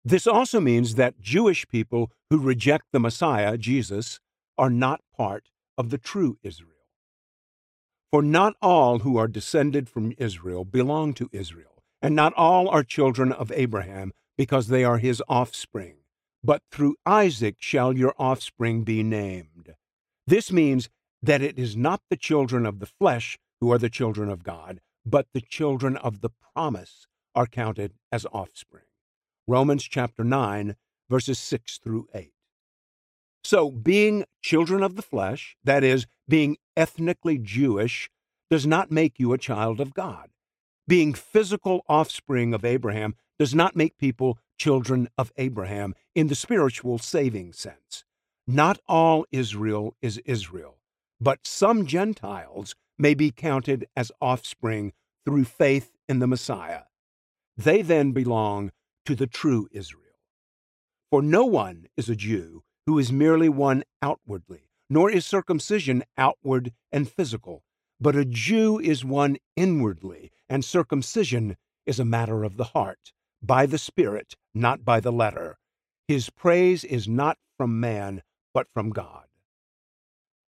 This also means that Jewish people who reject the Messiah, Jesus, are not part of the true Israel. For not all who are descended from Israel belong to Israel, and not all are children of Abraham, because they are his offspring. But through Isaac shall your offspring be named. This means that it is not the children of the flesh who are the children of God, but the children of the promise are counted as offspring. Romans chapter 9, verses 6 through 8. So, being children of the flesh, that is, being ethnically Jewish, does not make you a child of God. Being physical offspring of Abraham does not make people children of Abraham in the spiritual saving sense. Not all Israel is Israel, but some Gentiles may be counted as offspring through faith in the Messiah. They then belong to the true Israel. For no one is a Jew who is merely one outwardly, nor is circumcision outward and physical, but a Jew is one inwardly, and circumcision is a matter of the heart, by the Spirit, not by the letter. His praise is not from man, but from God.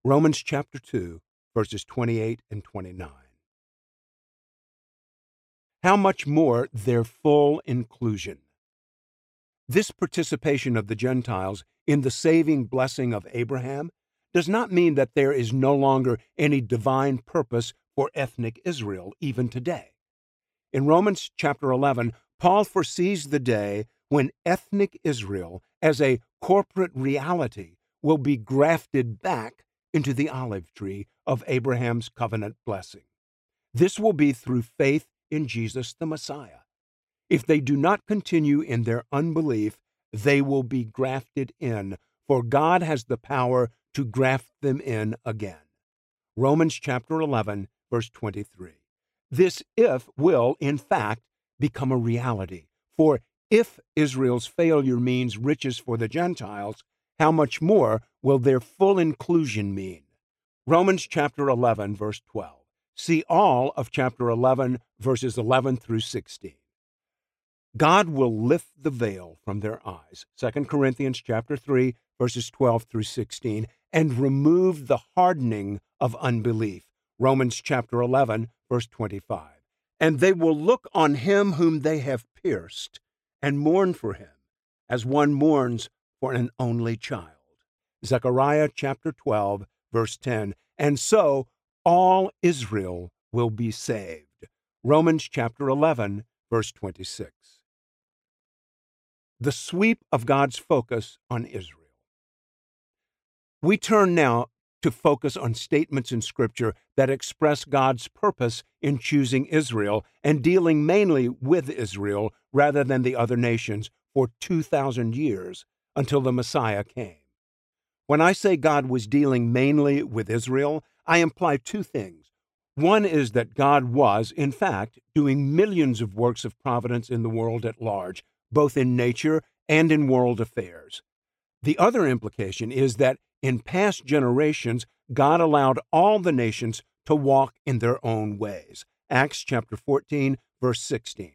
Romans chapter 2, verses 28 and 29. How much more their full inclusion. This participation of the Gentiles in the saving blessing of Abraham does not mean that there is no longer any divine purpose for ethnic Israel even today. In Romans chapter 11, Paul foresees the day when ethnic Israel, as a corporate reality, will be grafted back into the olive tree of Abraham's covenant blessing. This will be through faith in Jesus the Messiah. If they do not continue in their unbelief, they will be grafted in, for God has the power to graft them in again. Romans chapter 11, verse 23. This if will, in fact, become a reality. For if Israel's failure means riches for the Gentiles, how much more will their full inclusion mean? Romans chapter 11, verse 12. See all of chapter 11, verses 11 through 16. God will lift the veil from their eyes. 2 Corinthians chapter 3 verses 12 through 16 and remove the hardening of unbelief. Romans chapter 11 verse 25. And they will look on him whom they have pierced and mourn for him as one mourns for an only child. Zechariah chapter 12 verse 10. And so all Israel will be saved. Romans chapter 11 verse 26 the sweep of God's focus on Israel. We turn now to focus on statements in Scripture that express God's purpose in choosing Israel and dealing mainly with Israel rather than the other nations for 2,000 years until the Messiah came. When I say God was dealing mainly with Israel, I imply two things. One is that God was, in fact, doing millions of works of providence in the world at large, both in nature and in world affairs. The other implication is that in past generations, God allowed all the nations to walk in their own ways. Acts chapter 14, verse 16.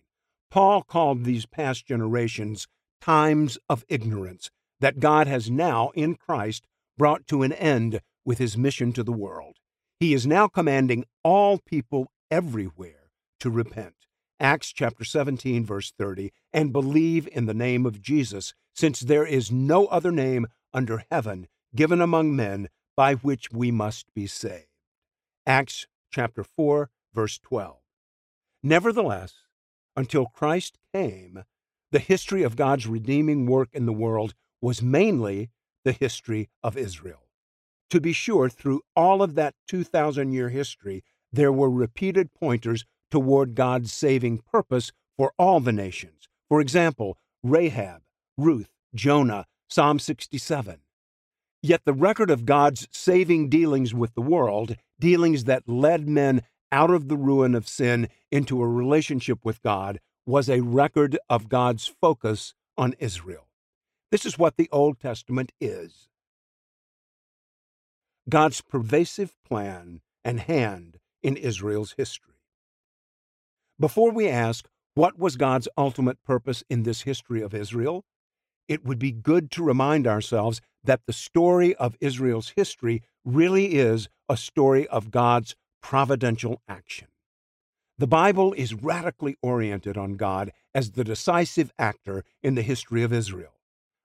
Paul called these past generations times of ignorance that God has now, in Christ, brought to an end with his mission to the world. He is now commanding all people everywhere to repent. Acts chapter 17, verse 30, and believe in the name of Jesus, since there is no other name under heaven given among men by which we must be saved. Acts chapter 4, verse 12. Nevertheless, until Christ came, the history of God's redeeming work in the world was mainly the history of Israel. To be sure, through all of that 2,000 year history, there were repeated pointers toward God's saving purpose for all the nations. For example, Rahab, Ruth, Jonah, Psalm 67. Yet the record of God's saving dealings with the world, dealings that led men out of the ruin of sin into a relationship with God, was a record of God's focus on Israel. This is what the Old Testament is God's pervasive plan and hand in Israel's history. Before we ask, what was God's ultimate purpose in this history of Israel? It would be good to remind ourselves that the story of Israel's history really is a story of God's providential action. The Bible is radically oriented on God as the decisive actor in the history of Israel.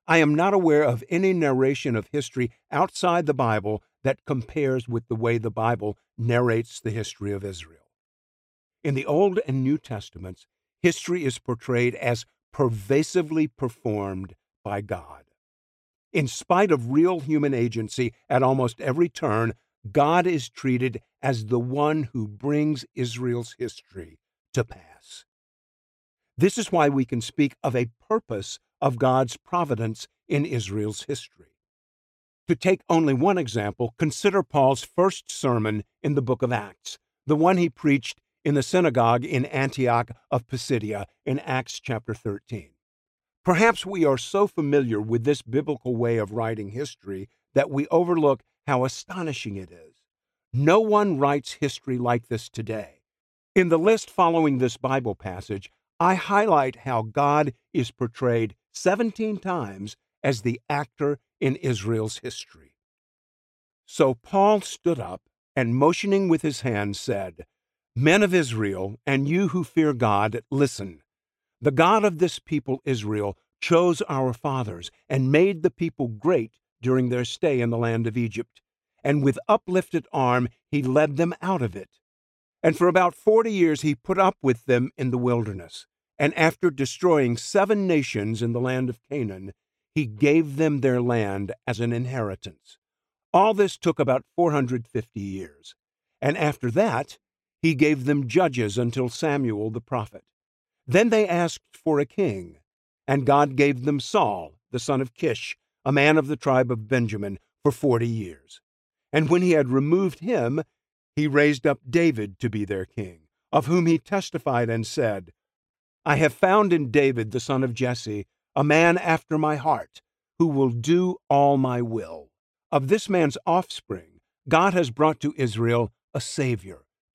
I am not aware of any narration of history outside the Bible that compares with the way the Bible narrates the history of Israel. In the Old and New Testaments, history is portrayed as pervasively performed by God. In spite of real human agency at almost every turn, God is treated as the one who brings Israel's history to pass. This is why we can speak of a purpose of God's providence in Israel's history. To take only one example, consider Paul's first sermon in the book of Acts, the one he preached in the synagogue in Antioch of Pisidia in Acts chapter 13. Perhaps we are so familiar with this biblical way of writing history that we overlook how astonishing it is. No one writes history like this today. In the list following this Bible passage, I highlight how God is portrayed 17 times as the actor in Israel's history. So Paul stood up and, motioning with his hand, said, Men of Israel, and you who fear God, listen. The God of this people, Israel, chose our fathers and made the people great during their stay in the land of Egypt. And with uplifted arm, he led them out of it. And for about forty years he put up with them in the wilderness. And after destroying seven nations in the land of Canaan, he gave them their land as an inheritance. All this took about 450 years. And after that, he gave them judges until Samuel the prophet. Then they asked for a king, and God gave them Saul, the son of Kish, a man of the tribe of Benjamin, for forty years. And when he had removed him, he raised up David to be their king, of whom he testified and said, I have found in David the son of Jesse a man after my heart, who will do all my will. Of this man's offspring, God has brought to Israel a Savior,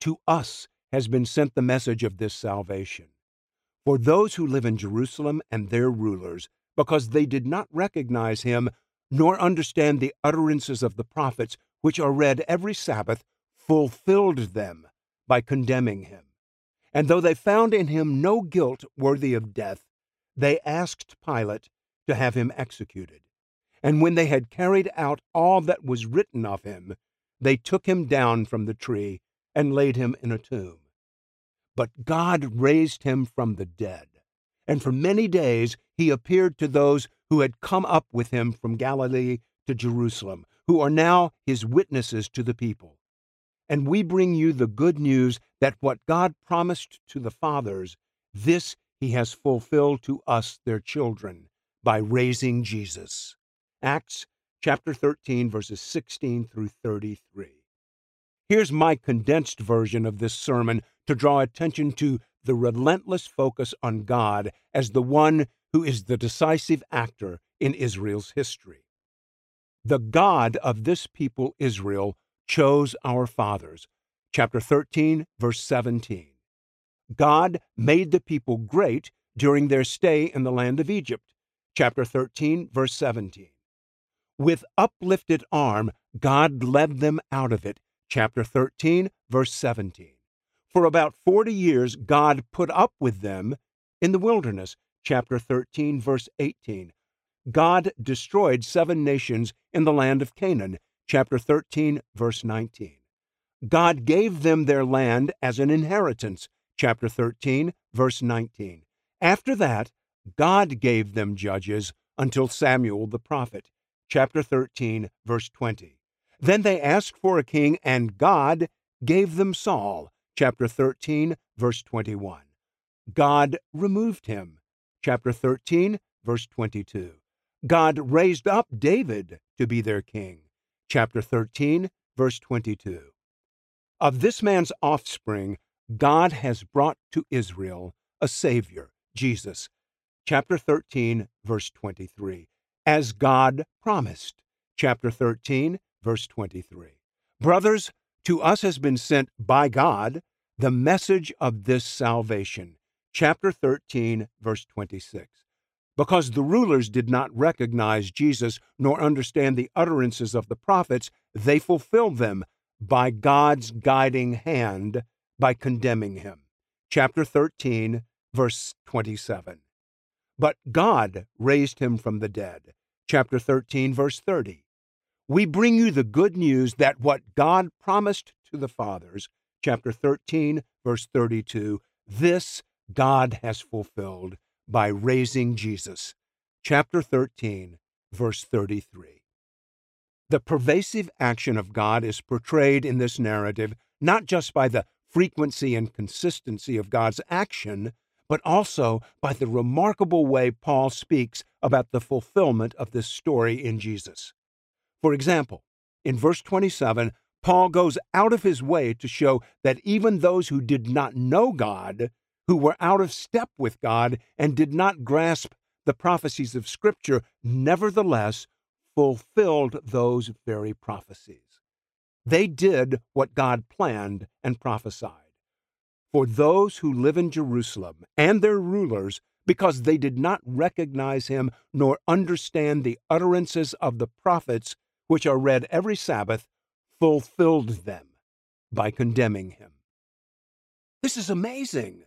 to us has been sent the message of this salvation. For those who live in Jerusalem and their rulers, because they did not recognize him, nor understand the utterances of the prophets, which are read every Sabbath, fulfilled them by condemning him. And though they found in him no guilt worthy of death, they asked Pilate to have him executed. And when they had carried out all that was written of him, they took him down from the tree and laid him in a tomb. But God raised him from the dead, and for many days he appeared to those who had come up with him from Galilee to Jerusalem, who are now his witnesses to the people. And we bring you the good news that what God promised to the fathers, this he has fulfilled to us, their children, by raising Jesus. Acts chapter 13, verses 16 through 33. Here's my condensed version of this sermon to draw attention to the relentless focus on God as the one who is the decisive actor in Israel's history. The God of this people, Israel, chose our fathers. Chapter 13, verse 17. God made the people great during their stay in the land of Egypt. Chapter 13, verse 17. With uplifted arm, God led them out of it. Chapter 13, verse 17. For about 40 years, God put up with them in the wilderness. Chapter 13, verse 18. God destroyed seven nations in the land of Canaan chapter 13, verse 19. God gave them their land as an inheritance, chapter 13, verse 19. After that, God gave them judges until Samuel the prophet, chapter 13, verse 20. Then they asked for a king, and God gave them Saul, chapter 13, verse 21. God removed him, chapter 13, verse 22. God raised up David to be their king, chapter 13, verse 22. Of this man's offspring, God has brought to Israel a Savior, Jesus. Chapter 13, verse 23. As God promised. Chapter 13, verse 23. Brothers, to us has been sent by God the message of this salvation. Chapter 13, verse 26. Because the rulers did not recognize Jesus nor understand the utterances of the prophets, they fulfilled them by God's guiding hand by condemning him. Chapter 13, verse 27. But God raised him from the dead. Chapter 13, verse 30. We bring you the good news that what God promised to the fathers, chapter 13, verse 32, this God has fulfilled by raising Jesus. Chapter 13, verse 33. The pervasive action of God is portrayed in this narrative not just by the frequency and consistency of God's action, but also by the remarkable way Paul speaks about the fulfillment of this story in Jesus. For example, in verse 27, Paul goes out of his way to show that even those who did not know God, who were out of step with God, and did not grasp the prophecies of Scripture, nevertheless fulfilled those very prophecies. They did what God planned and prophesied. For those who live in Jerusalem and their rulers, because they did not recognize him nor understand the utterances of the prophets, which are read every Sabbath, fulfilled them by condemning him. This is amazing.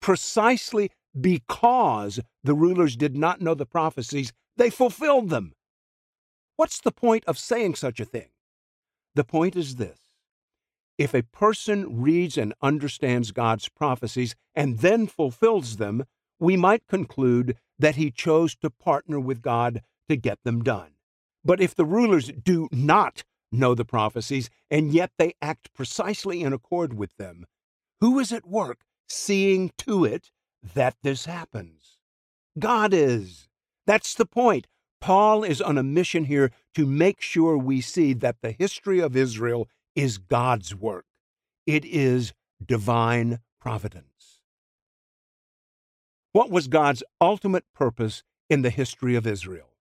Precisely because the rulers did not know the prophecies, they fulfilled them. What's the point of saying such a thing? The point is this if a person reads and understands God's prophecies and then fulfills them, we might conclude that he chose to partner with God to get them done. But if the rulers do not know the prophecies and yet they act precisely in accord with them, who is at work seeing to it that this happens? God is. That's the point. Paul is on a mission here to make sure we see that the history of Israel is God's work. It is divine providence. What was God's ultimate purpose in the history of Israel?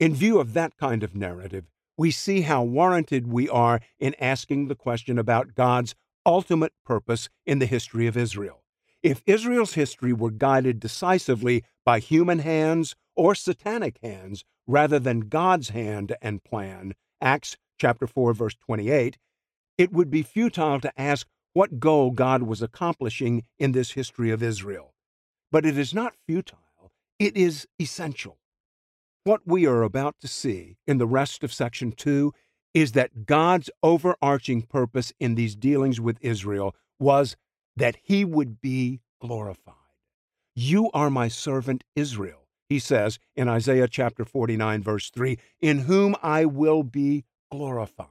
In view of that kind of narrative, we see how warranted we are in asking the question about God's ultimate purpose in the history of Israel. If Israel's history were guided decisively by human hands or satanic hands rather than God's hand and plan, Acts chapter 4 verse 28, it would be futile to ask what goal God was accomplishing in this history of Israel. But it is not futile, it is essential. What we are about to see in the rest of section 2 is that God's overarching purpose in these dealings with Israel was that he would be glorified. You are my servant Israel he says in Isaiah chapter 49, verse 3, in whom I will be glorified.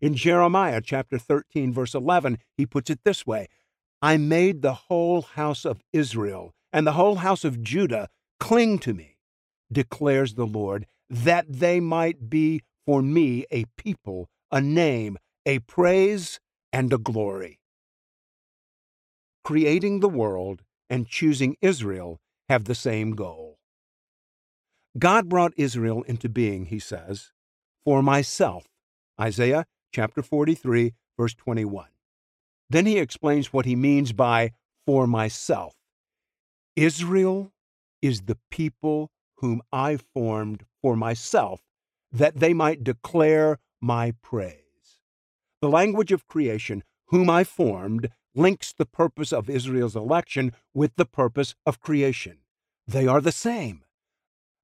In Jeremiah chapter 13, verse 11, he puts it this way I made the whole house of Israel and the whole house of Judah cling to me, declares the Lord, that they might be for me a people, a name, a praise, and a glory. Creating the world and choosing Israel have the same goal. God brought Israel into being, he says, for myself. Isaiah chapter 43, verse 21. Then he explains what he means by for myself. Israel is the people whom I formed for myself, that they might declare my praise. The language of creation, whom I formed, links the purpose of Israel's election with the purpose of creation. They are the same.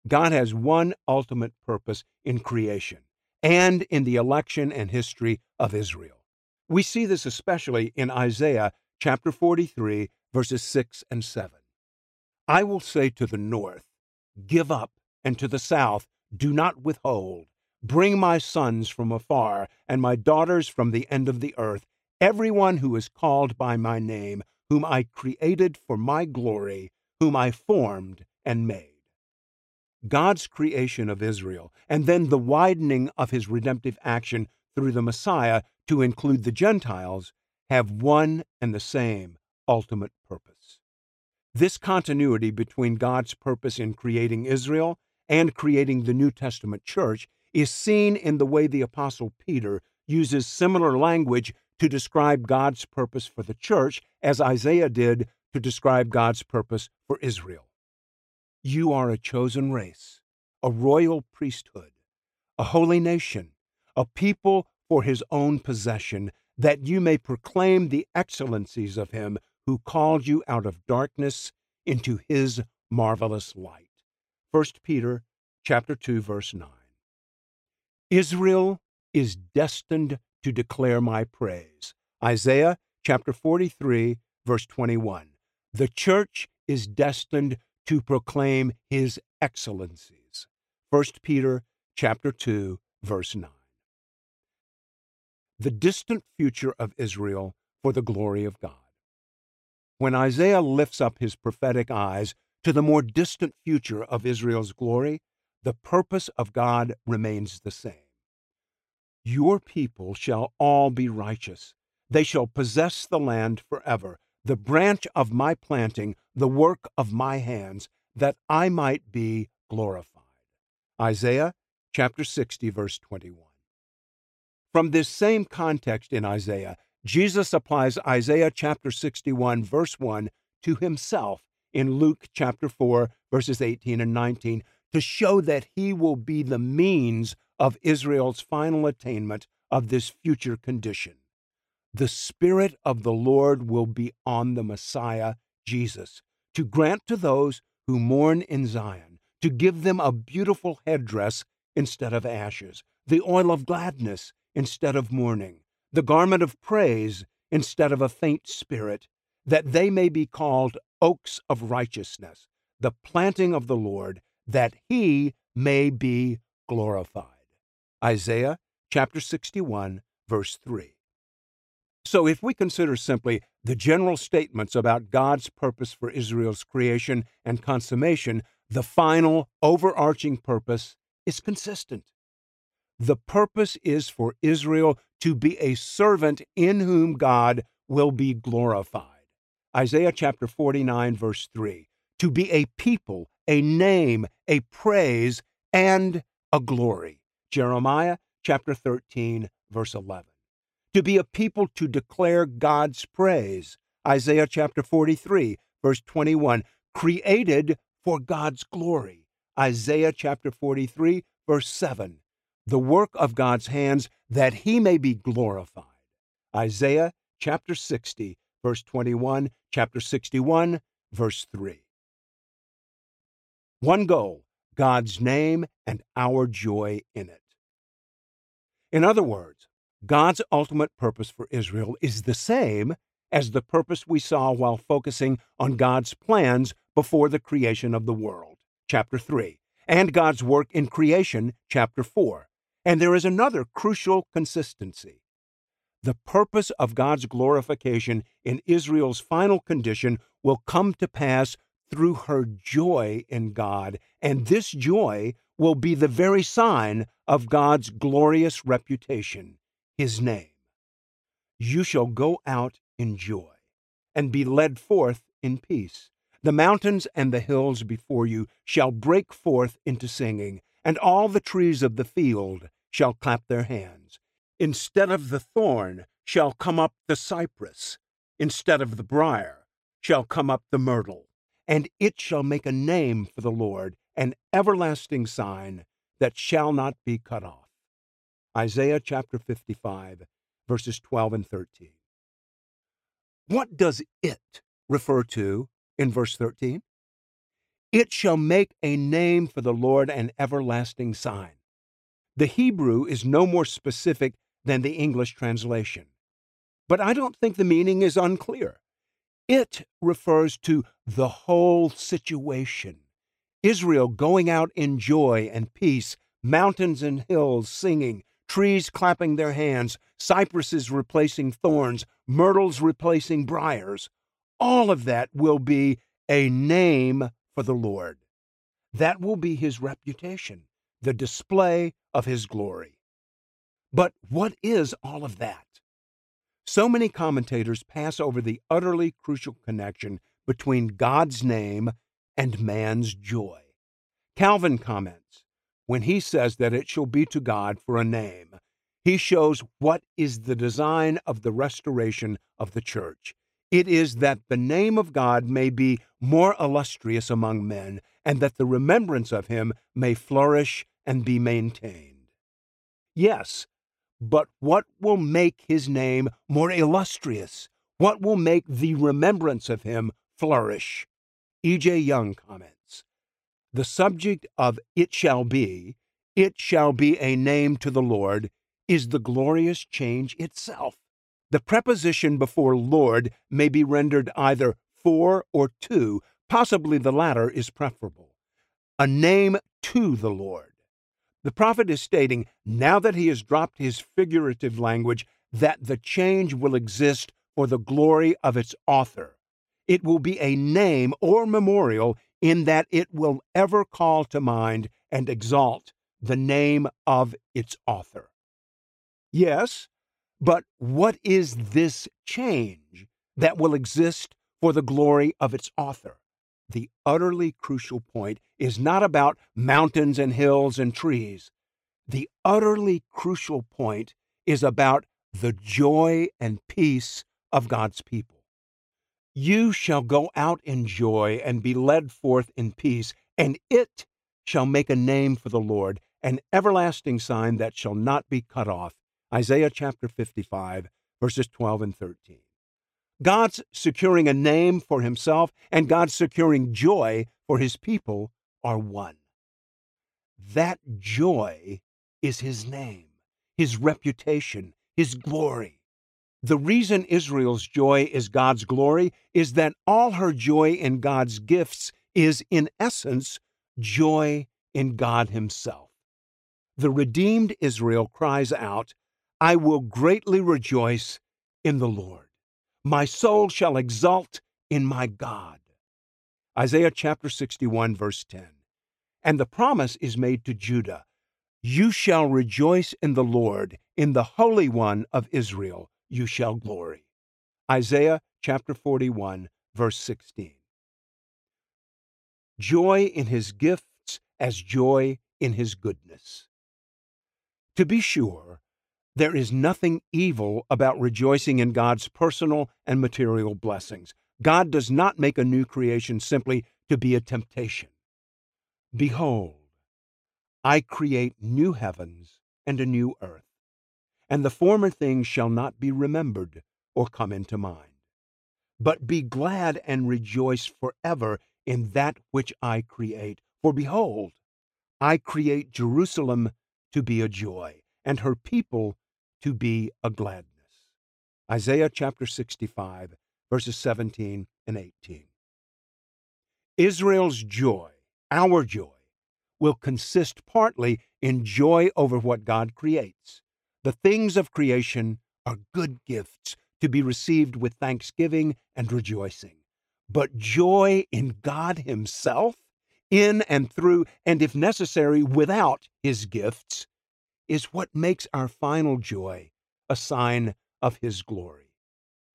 God has one ultimate purpose in creation and in the election and history of Israel. We see this especially in Isaiah chapter 43, verses 6 and 7. I will say to the north, Give up, and to the south, Do not withhold. Bring my sons from afar, and my daughters from the end of the earth, everyone who is called by my name, whom I created for my glory, whom I formed and made. God's creation of Israel, and then the widening of his redemptive action through the Messiah to include the Gentiles, have one and the same ultimate purpose. This continuity between God's purpose in creating Israel and creating the New Testament church is seen in the way the Apostle Peter uses similar language to describe God's purpose for the church as Isaiah did to describe God's purpose for Israel. You are a chosen race, a royal priesthood, a holy nation, a people for his own possession, that you may proclaim the excellencies of him who called you out of darkness into his marvelous light. 1 Peter chapter 2 verse 9. Israel is destined to declare my praise. Isaiah chapter 43 verse 21. The church is destined to proclaim his excellencies. 1 Peter chapter 2 verse 9. The distant future of Israel for the glory of God. When Isaiah lifts up his prophetic eyes to the more distant future of Israel's glory, the purpose of God remains the same. Your people shall all be righteous. They shall possess the land forever the branch of my planting, the work of my hands, that I might be glorified. Isaiah chapter 60, verse 21. From this same context in Isaiah, Jesus applies Isaiah chapter 61, verse 1 to himself in Luke chapter 4, verses 18 and 19, to show that he will be the means of Israel's final attainment of this future condition. The Spirit of the Lord will be on the Messiah, Jesus, to grant to those who mourn in Zion, to give them a beautiful headdress instead of ashes, the oil of gladness instead of mourning, the garment of praise instead of a faint spirit, that they may be called oaks of righteousness, the planting of the Lord, that he may be glorified. Isaiah chapter 61, verse 3. So, if we consider simply the general statements about God's purpose for Israel's creation and consummation, the final, overarching purpose is consistent. The purpose is for Israel to be a servant in whom God will be glorified. Isaiah chapter 49, verse 3. To be a people, a name, a praise, and a glory. Jeremiah chapter 13, verse 11 to be a people to declare God's praise. Isaiah chapter 43, verse 21, created for God's glory. Isaiah chapter 43, verse 7, the work of God's hands that he may be glorified. Isaiah chapter 60, verse 21, chapter 61, verse 3. One goal God's name and our joy in it. In other words, God's ultimate purpose for Israel is the same as the purpose we saw while focusing on God's plans before the creation of the world, chapter 3, and God's work in creation, chapter 4. And there is another crucial consistency. The purpose of God's glorification in Israel's final condition will come to pass through her joy in God, and this joy will be the very sign of God's glorious reputation his name. You shall go out in joy and be led forth in peace. The mountains and the hills before you shall break forth into singing, and all the trees of the field shall clap their hands. Instead of the thorn shall come up the cypress, instead of the brier shall come up the myrtle, and it shall make a name for the Lord, an everlasting sign that shall not be cut off. Isaiah chapter 55, verses 12 and 13. What does it refer to in verse 13? It shall make a name for the Lord an everlasting sign. The Hebrew is no more specific than the English translation. But I don't think the meaning is unclear. It refers to the whole situation. Israel going out in joy and peace, mountains and hills singing, trees clapping their hands, cypresses replacing thorns, myrtles replacing briars. All of that will be a name for the Lord. That will be his reputation, the display of his glory. But what is all of that? So many commentators pass over the utterly crucial connection between God's name and man's joy. Calvin comments when he says that it shall be to God for a name, he shows what is the design of the restoration of the church. It is that the name of God may be more illustrious among men, and that the remembrance of him may flourish and be maintained. Yes, but what will make his name more illustrious? What will make the remembrance of him flourish? E.J. Young comments The subject of it shall be, it shall be a name to the Lord, is the glorious change itself. The preposition before Lord may be rendered either for or to, possibly the latter is preferable. A name to the Lord. The prophet is stating, now that he has dropped his figurative language, that the change will exist for the glory of its author. It will be a name or memorial in that it will ever call to mind and exalt the name of its author. Yes, but what is this change that will exist for the glory of its author? The utterly crucial point is not about mountains and hills and trees. The utterly crucial point is about the joy and peace of God's people. You shall go out in joy and be led forth in peace, and it shall make a name for the Lord, an everlasting sign that shall not be cut off. Isaiah chapter 55, verses 12 and 13. God's securing a name for himself and God's securing joy for his people are one. That joy is his name, his reputation, his glory. The reason Israel's joy is God's glory is that all her joy in God's gifts is, in essence, joy in God Himself. The redeemed Israel cries out, I will greatly rejoice in the Lord. My soul shall exult in my God. Isaiah chapter 61, verse 10. And the promise is made to Judah You shall rejoice in the Lord, in the Holy One of Israel you shall glory. Isaiah chapter 41, verse 16. Joy in his gifts as joy in his goodness. To be sure, there is nothing evil about rejoicing in God's personal and material blessings. God does not make a new creation simply to be a temptation. Behold, I create new heavens and a new earth, and the former things shall not be remembered or come into mind. But be glad and rejoice forever in that which I create. For behold, I create Jerusalem to be a joy, and her people to be a gladness. Isaiah chapter 65, verses 17 and 18. Israel's joy, our joy, will consist partly in joy over what God creates. The things of creation are good gifts to be received with thanksgiving and rejoicing. But joy in God Himself, in and through, and if necessary, without His gifts, is what makes our final joy a sign of His glory.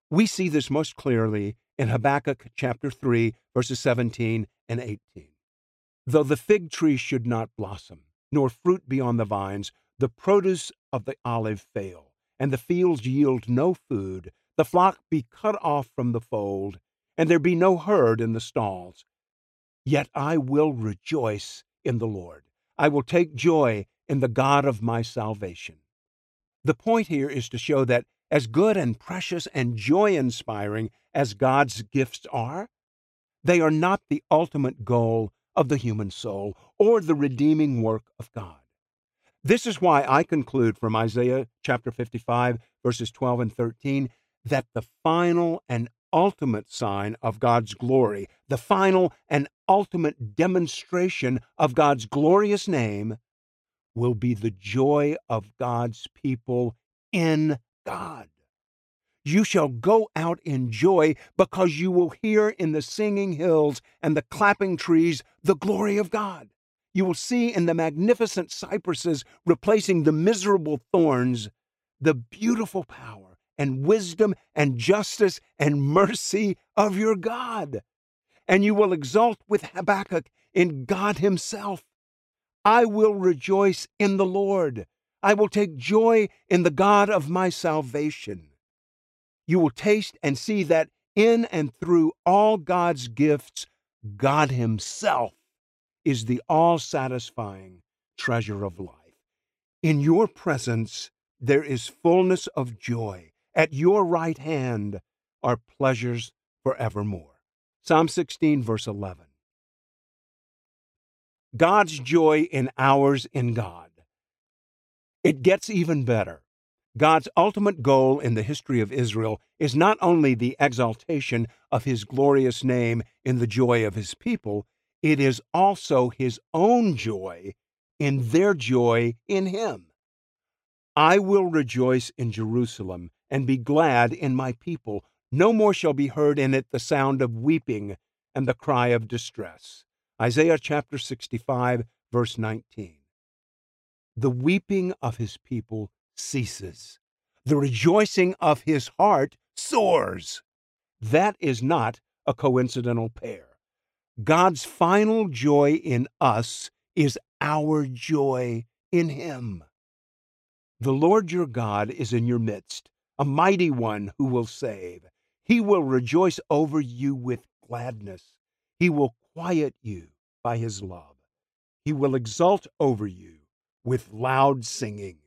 We see this most clearly in Habakkuk chapter 3, verses 17 and 18. Though the fig tree should not blossom, nor fruit be on the vines, the produce of the olive fail, and the fields yield no food, the flock be cut off from the fold, and there be no herd in the stalls. Yet I will rejoice in the Lord. I will take joy in the God of my salvation. The point here is to show that as good and precious and joy inspiring as God's gifts are, they are not the ultimate goal of the human soul or the redeeming work of God. This is why I conclude from Isaiah chapter 55, verses 12 and 13, that the final and ultimate sign of God's glory, the final and ultimate demonstration of God's glorious name, will be the joy of God's people in God. You shall go out in joy because you will hear in the singing hills and the clapping trees the glory of God. You will see in the magnificent cypresses replacing the miserable thorns the beautiful power and wisdom and justice and mercy of your God. And you will exult with Habakkuk in God Himself. I will rejoice in the Lord. I will take joy in the God of my salvation. You will taste and see that in and through all God's gifts, God Himself is the all satisfying treasure of life. In your presence, there is fullness of joy. At your right hand are pleasures forevermore. Psalm 16, verse 11. God's joy in ours in God. It gets even better. God's ultimate goal in the history of Israel is not only the exaltation of his glorious name in the joy of his people, it is also his own joy in their joy in him. I will rejoice in Jerusalem and be glad in my people. No more shall be heard in it the sound of weeping and the cry of distress. Isaiah chapter 65, verse 19. The weeping of his people ceases. The rejoicing of his heart soars. That is not a coincidental pair. God's final joy in us is our joy in him. The Lord your God is in your midst, a mighty one who will save. He will rejoice over you with gladness. He will quiet you by his love. He will exult over you with loud singing.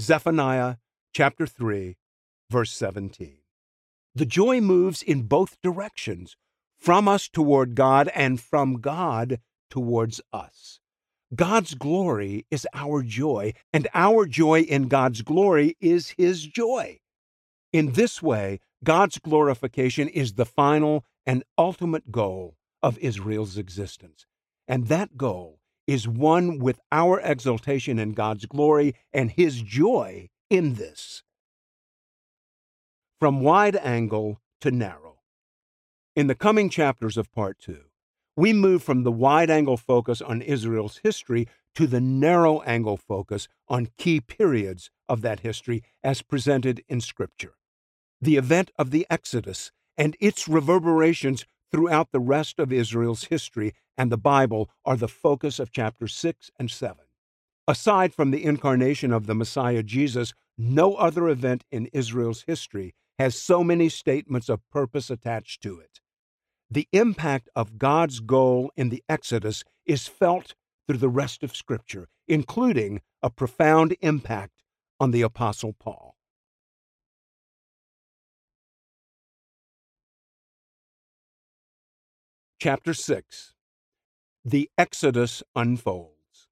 Zephaniah chapter 3, verse 17. The joy moves in both directions, from us toward God and from God towards us. God's glory is our joy, and our joy in God's glory is His joy. In this way, God's glorification is the final and ultimate goal of Israel's existence. And that goal is one with our exaltation in God's glory and His joy in this. From wide angle to narrow. In the coming chapters of Part 2, we move from the wide angle focus on Israel's history to the narrow angle focus on key periods of that history as presented in Scripture. The event of the Exodus and its reverberations throughout the rest of Israel's history and the Bible are the focus of chapters 6 and 7. Aside from the incarnation of the Messiah Jesus, no other event in Israel's history has so many statements of purpose attached to it. The impact of God's goal in the Exodus is felt through the rest of Scripture, including a profound impact on the Apostle Paul. Chapter 6 The Exodus unfolds.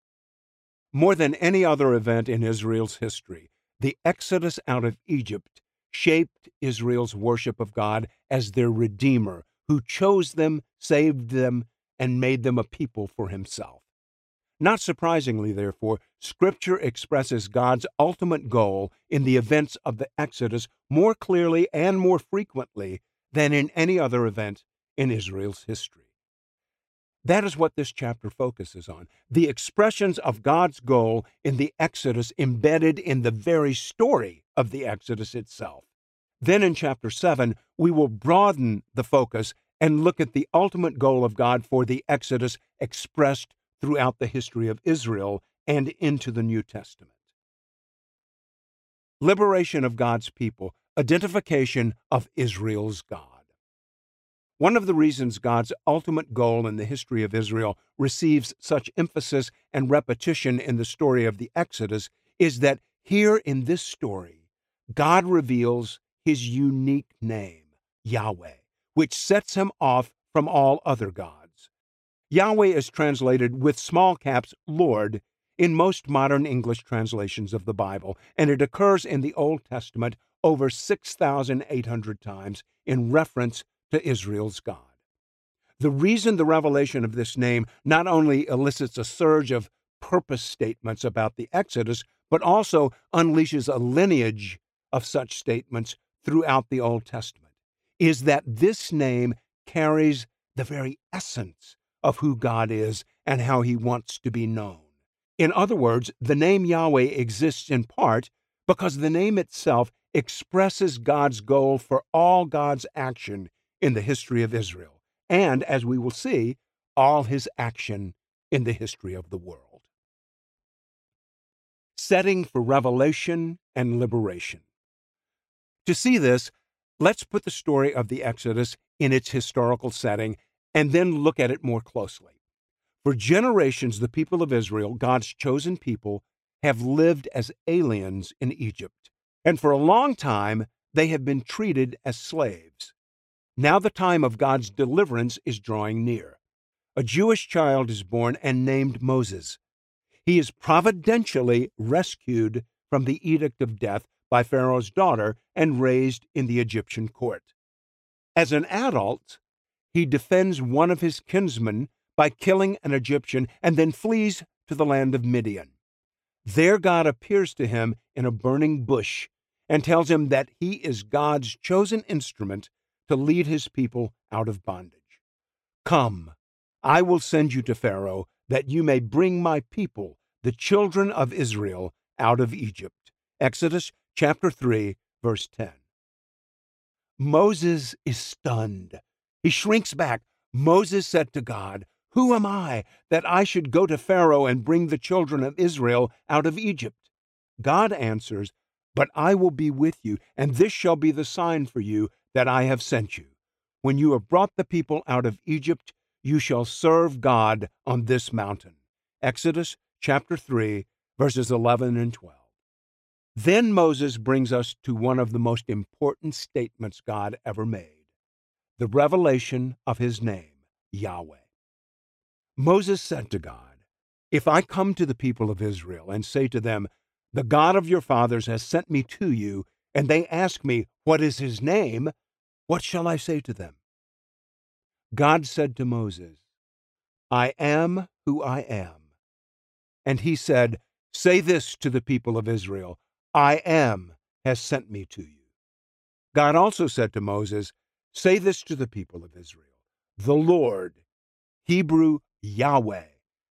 More than any other event in Israel's history, the Exodus out of Egypt shaped Israel's worship of God as their Redeemer who chose them, saved them, and made them a people for himself. Not surprisingly, therefore, Scripture expresses God's ultimate goal in the events of the Exodus more clearly and more frequently than in any other event in Israel's history. That is what this chapter focuses on the expressions of God's goal in the Exodus embedded in the very story of the Exodus itself. Then in chapter 7, we will broaden the focus and look at the ultimate goal of God for the Exodus expressed throughout the history of Israel and into the New Testament. Liberation of God's people, identification of Israel's God. One of the reasons God's ultimate goal in the history of Israel receives such emphasis and repetition in the story of the Exodus is that here in this story, God reveals his unique name, Yahweh, which sets him off from all other gods. Yahweh is translated with small caps Lord in most modern English translations of the Bible, and it occurs in the Old Testament over 6,800 times in reference to Israel's God. The reason the revelation of this name not only elicits a surge of purpose statements about the Exodus, but also unleashes a lineage of such statements throughout the Old Testament is that this name carries the very essence of who God is and how he wants to be known. In other words, the name Yahweh exists in part because the name itself expresses God's goal for all God's action in the history of Israel, and, as we will see, all his action in the history of the world. Setting for revelation and liberation. To see this, let's put the story of the Exodus in its historical setting and then look at it more closely. For generations, the people of Israel, God's chosen people, have lived as aliens in Egypt, and for a long time they have been treated as slaves. Now the time of God's deliverance is drawing near. A Jewish child is born and named Moses. He is providentially rescued from the edict of death by Pharaoh's daughter and raised in the Egyptian court. As an adult, he defends one of his kinsmen by killing an Egyptian and then flees to the land of Midian. There, God appears to him in a burning bush and tells him that he is God's chosen instrument to lead his people out of bondage. Come, I will send you to Pharaoh that you may bring my people, the children of Israel, out of Egypt. Exodus chapter 3, verse 10. Moses is stunned. He shrinks back. Moses said to God, Who am I that I should go to Pharaoh and bring the children of Israel out of Egypt? God answers, But I will be with you, and this shall be the sign for you that I have sent you. When you have brought the people out of Egypt, you shall serve God on this mountain. Exodus chapter 3, verses 11 and 12. Then Moses brings us to one of the most important statements God ever made the revelation of his name, Yahweh. Moses said to God, If I come to the people of Israel and say to them, The God of your fathers has sent me to you, and they ask me, What is his name? What shall I say to them? God said to Moses, I am who I am. And he said, Say this to the people of Israel I am has sent me to you. God also said to Moses, Say this to the people of Israel The Lord, Hebrew Yahweh,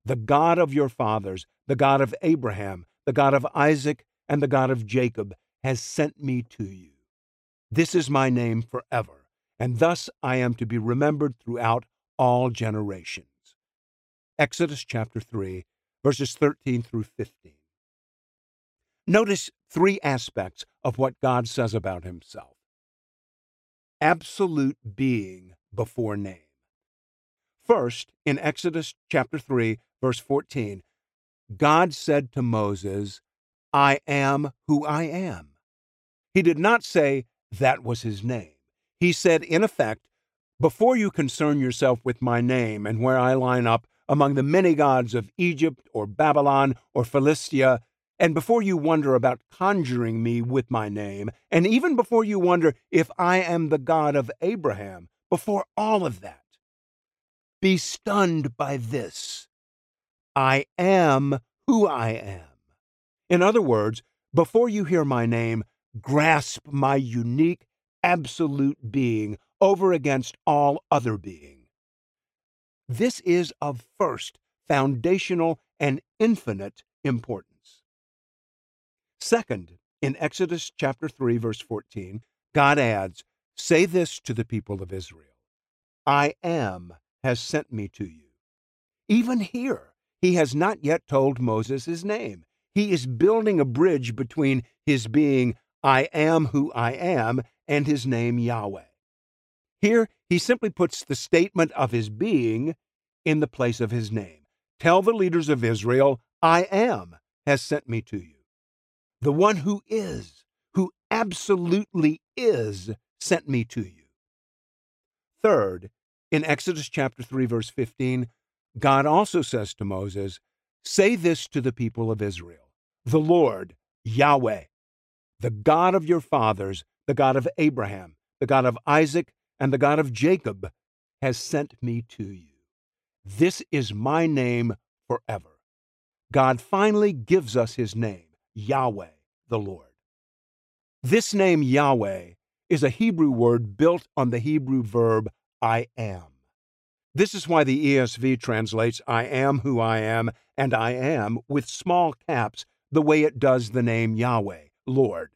the God of your fathers, the God of Abraham, the God of Isaac, and the God of Jacob, has sent me to you. This is my name forever, and thus I am to be remembered throughout all generations. Exodus chapter 3, verses 13 through 15. Notice three aspects of what God says about himself absolute being before name. First, in Exodus chapter 3, verse 14, God said to Moses, I am who I am. He did not say that was his name. He said, in effect, before you concern yourself with my name and where I line up among the many gods of Egypt or Babylon or Philistia, and before you wonder about conjuring me with my name, and even before you wonder if I am the God of Abraham, before all of that, be stunned by this I am who I am. In other words, before you hear my name, grasp my unique, absolute being over against all other being. This is of first, foundational, and infinite importance. Second, in Exodus chapter 3 verse 14, God adds, "Say this to the people of Israel: I am has sent me to you." Even here, he has not yet told Moses his name. He is building a bridge between his being I am who I am and his name Yahweh. Here, he simply puts the statement of his being in the place of his name. Tell the leaders of Israel, I am has sent me to you. The one who is, who absolutely is, sent me to you. Third, in Exodus chapter 3 verse 15, God also says to Moses, "Say this to the people of Israel: The Lord, Yahweh, the God of your fathers, the God of Abraham, the God of Isaac, and the God of Jacob, has sent me to you. This is my name forever. God finally gives us his name, Yahweh, the Lord. This name, Yahweh, is a Hebrew word built on the Hebrew verb I am. This is why the ESV translates I am who I am and I am with small caps the way it does the name Yahweh, Lord.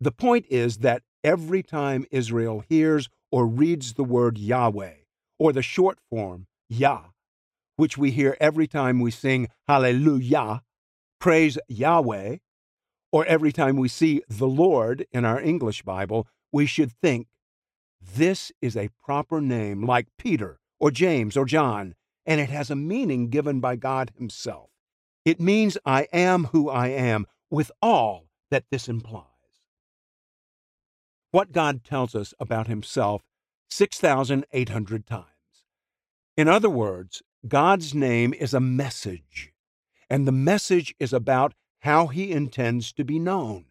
The point is that every time Israel hears or reads the word Yahweh, or the short form Yah, which we hear every time we sing Hallelujah, praise Yahweh, or every time we see the Lord in our English Bible, we should think this is a proper name like Peter or James or John, and it has a meaning given by God Himself. It means I am who I am, with all that this implies. What God tells us about Himself 6,800 times. In other words, God's name is a message, and the message is about how He intends to be known.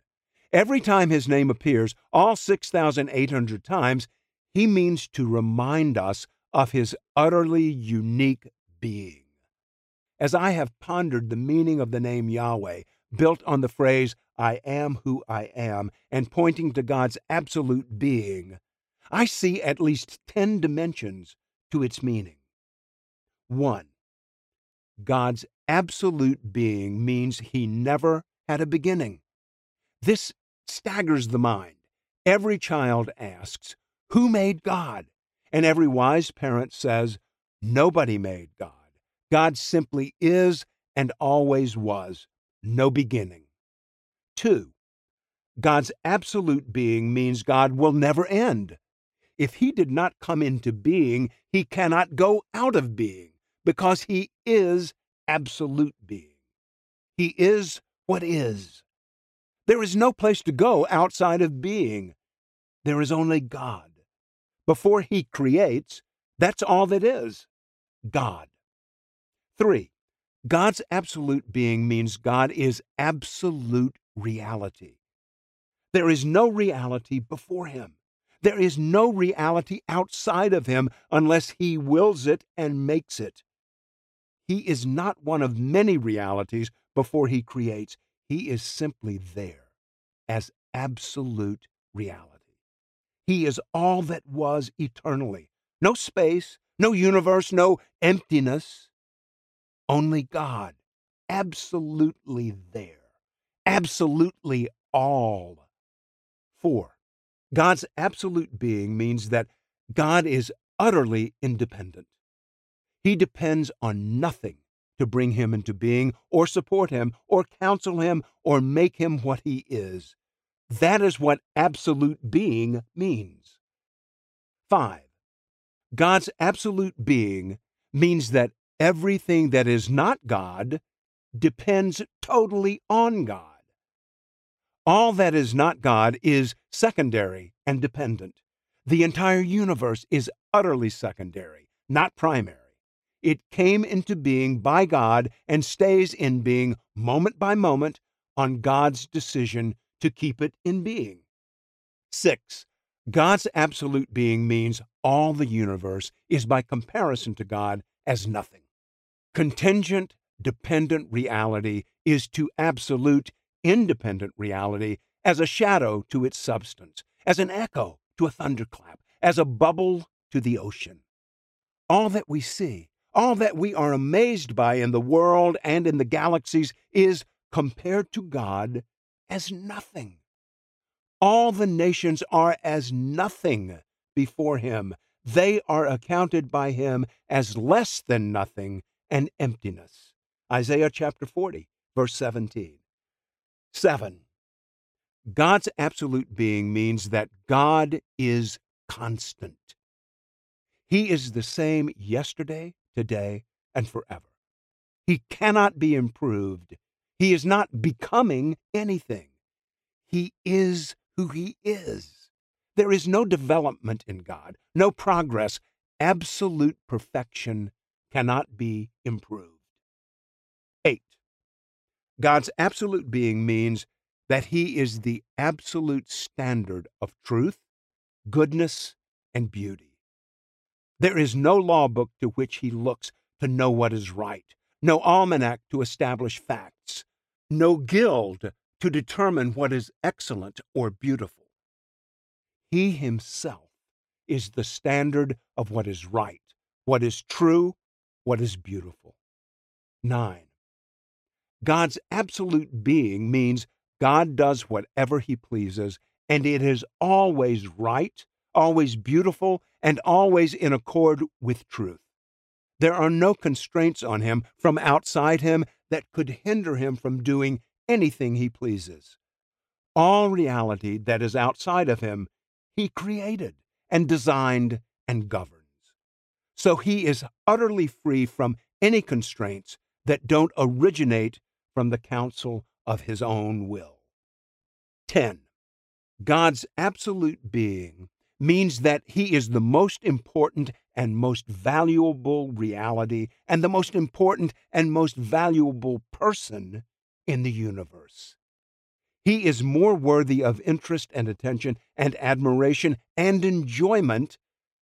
Every time His name appears, all 6,800 times, He means to remind us of His utterly unique being. As I have pondered the meaning of the name Yahweh, built on the phrase, I am who I am, and pointing to God's absolute being, I see at least 10 dimensions to its meaning. 1. God's absolute being means he never had a beginning. This staggers the mind. Every child asks, Who made God? And every wise parent says, Nobody made God. God simply is and always was, no beginning. 2. God's absolute being means God will never end. If he did not come into being, he cannot go out of being because he is absolute being. He is what is. There is no place to go outside of being. There is only God. Before he creates, that's all that is God. 3. God's absolute being means God is absolute reality. There is no reality before him. There is no reality outside of him unless he wills it and makes it. He is not one of many realities before he creates. He is simply there as absolute reality. He is all that was eternally. No space, no universe, no emptiness. Only God, absolutely there, absolutely all. 4. God's absolute being means that God is utterly independent. He depends on nothing to bring him into being, or support him, or counsel him, or make him what he is. That is what absolute being means. 5. God's absolute being means that everything that is not God depends totally on God. All that is not God is secondary and dependent. The entire universe is utterly secondary, not primary. It came into being by God and stays in being moment by moment on God's decision to keep it in being. 6. God's absolute being means all the universe is by comparison to God as nothing. Contingent, dependent reality is to absolute, independent reality as a shadow to its substance, as an echo to a thunderclap, as a bubble to the ocean. All that we see, all that we are amazed by in the world and in the galaxies is, compared to God, as nothing. All the nations are as nothing before him. They are accounted by him as less than nothing and emptiness. Isaiah chapter 40, verse 17. 7. God's absolute being means that God is constant. He is the same yesterday, today, and forever. He cannot be improved. He is not becoming anything. He is who He is. There is no development in God, no progress. Absolute perfection cannot be improved. 8. God's absolute being means that He is the absolute standard of truth, goodness, and beauty. There is no law book to which He looks to know what is right, no almanac to establish facts, no guild to determine what is excellent or beautiful. He Himself is the standard of what is right, what is true, what is beautiful. 9. God's absolute being means God does whatever he pleases, and it is always right, always beautiful, and always in accord with truth. There are no constraints on him from outside him that could hinder him from doing anything he pleases. All reality that is outside of him, he created and designed and governs. So he is utterly free from any constraints that don't originate from the counsel of his own will. 10. God's absolute being means that he is the most important and most valuable reality and the most important and most valuable person in the universe. He is more worthy of interest and attention and admiration and enjoyment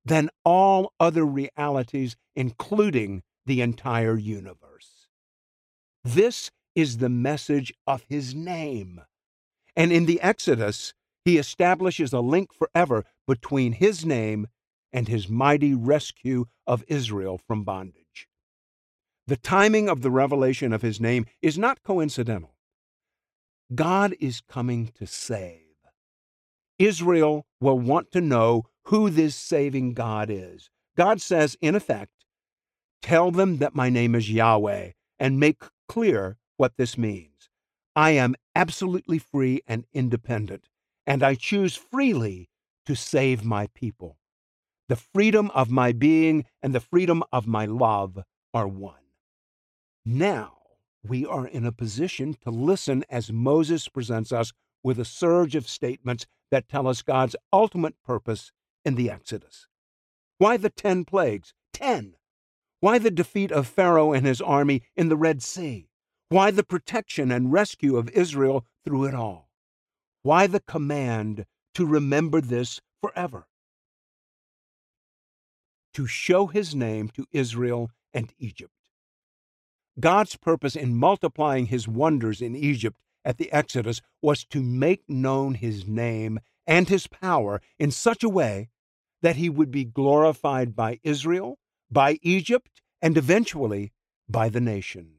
than all other realities, including the entire universe. This is the message of his name. And in the Exodus, he establishes a link forever between his name and his mighty rescue of Israel from bondage. The timing of the revelation of his name is not coincidental. God is coming to save. Israel will want to know who this saving God is. God says, in effect, Tell them that my name is Yahweh and make clear what this means. I am absolutely free and independent, and I choose freely to save my people. The freedom of my being and the freedom of my love are one. Now we are in a position to listen as Moses presents us with a surge of statements that tell us God's ultimate purpose in the Exodus. Why the ten plagues? Ten! Why the defeat of Pharaoh and his army in the Red Sea? Why the protection and rescue of Israel through it all? Why the command to remember this forever? To show his name to Israel and Egypt. God's purpose in multiplying his wonders in Egypt at the Exodus was to make known his name and his power in such a way that he would be glorified by Israel, by Egypt, and eventually by the nations.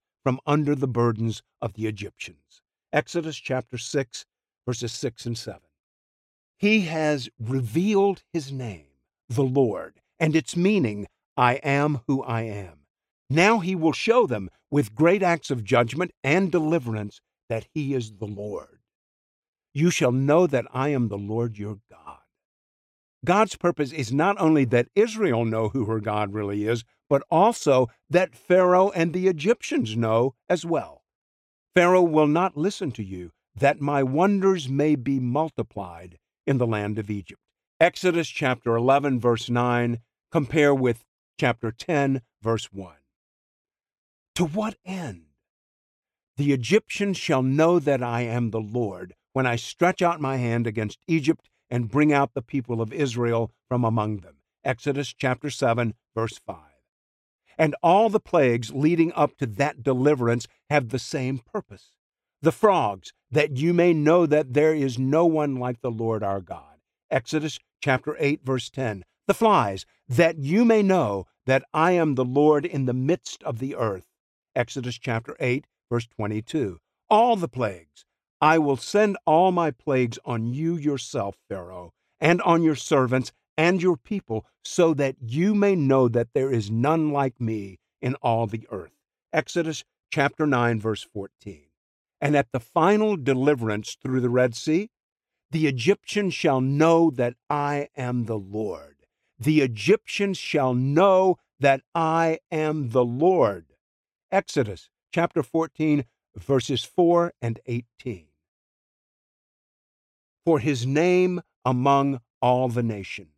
from under the burdens of the Egyptians. Exodus chapter 6, verses 6 and 7. He has revealed his name, the Lord, and its meaning, I am who I am. Now he will show them with great acts of judgment and deliverance that he is the Lord. You shall know that I am the Lord your God. God's purpose is not only that Israel know who her God really is, but also that Pharaoh and the Egyptians know as well. Pharaoh will not listen to you, that my wonders may be multiplied in the land of Egypt. Exodus chapter 11, verse 9, compare with chapter 10, verse 1. To what end? The Egyptians shall know that I am the Lord when I stretch out my hand against Egypt and bring out the people of Israel from among them. Exodus chapter 7, verse 5. And all the plagues leading up to that deliverance have the same purpose. The frogs, that you may know that there is no one like the Lord our God. Exodus chapter 8, verse 10. The flies, that you may know that I am the Lord in the midst of the earth. Exodus chapter 8, verse 22. All the plagues. I will send all my plagues on you yourself, Pharaoh, and on your servants and your people, so that you may know that there is none like me in all the earth. Exodus chapter 9, verse 14. And at the final deliverance through the Red Sea, the Egyptians shall know that I am the Lord. The Egyptians shall know that I am the Lord. Exodus chapter 14, verses 4 and 18. For his name among all the nations.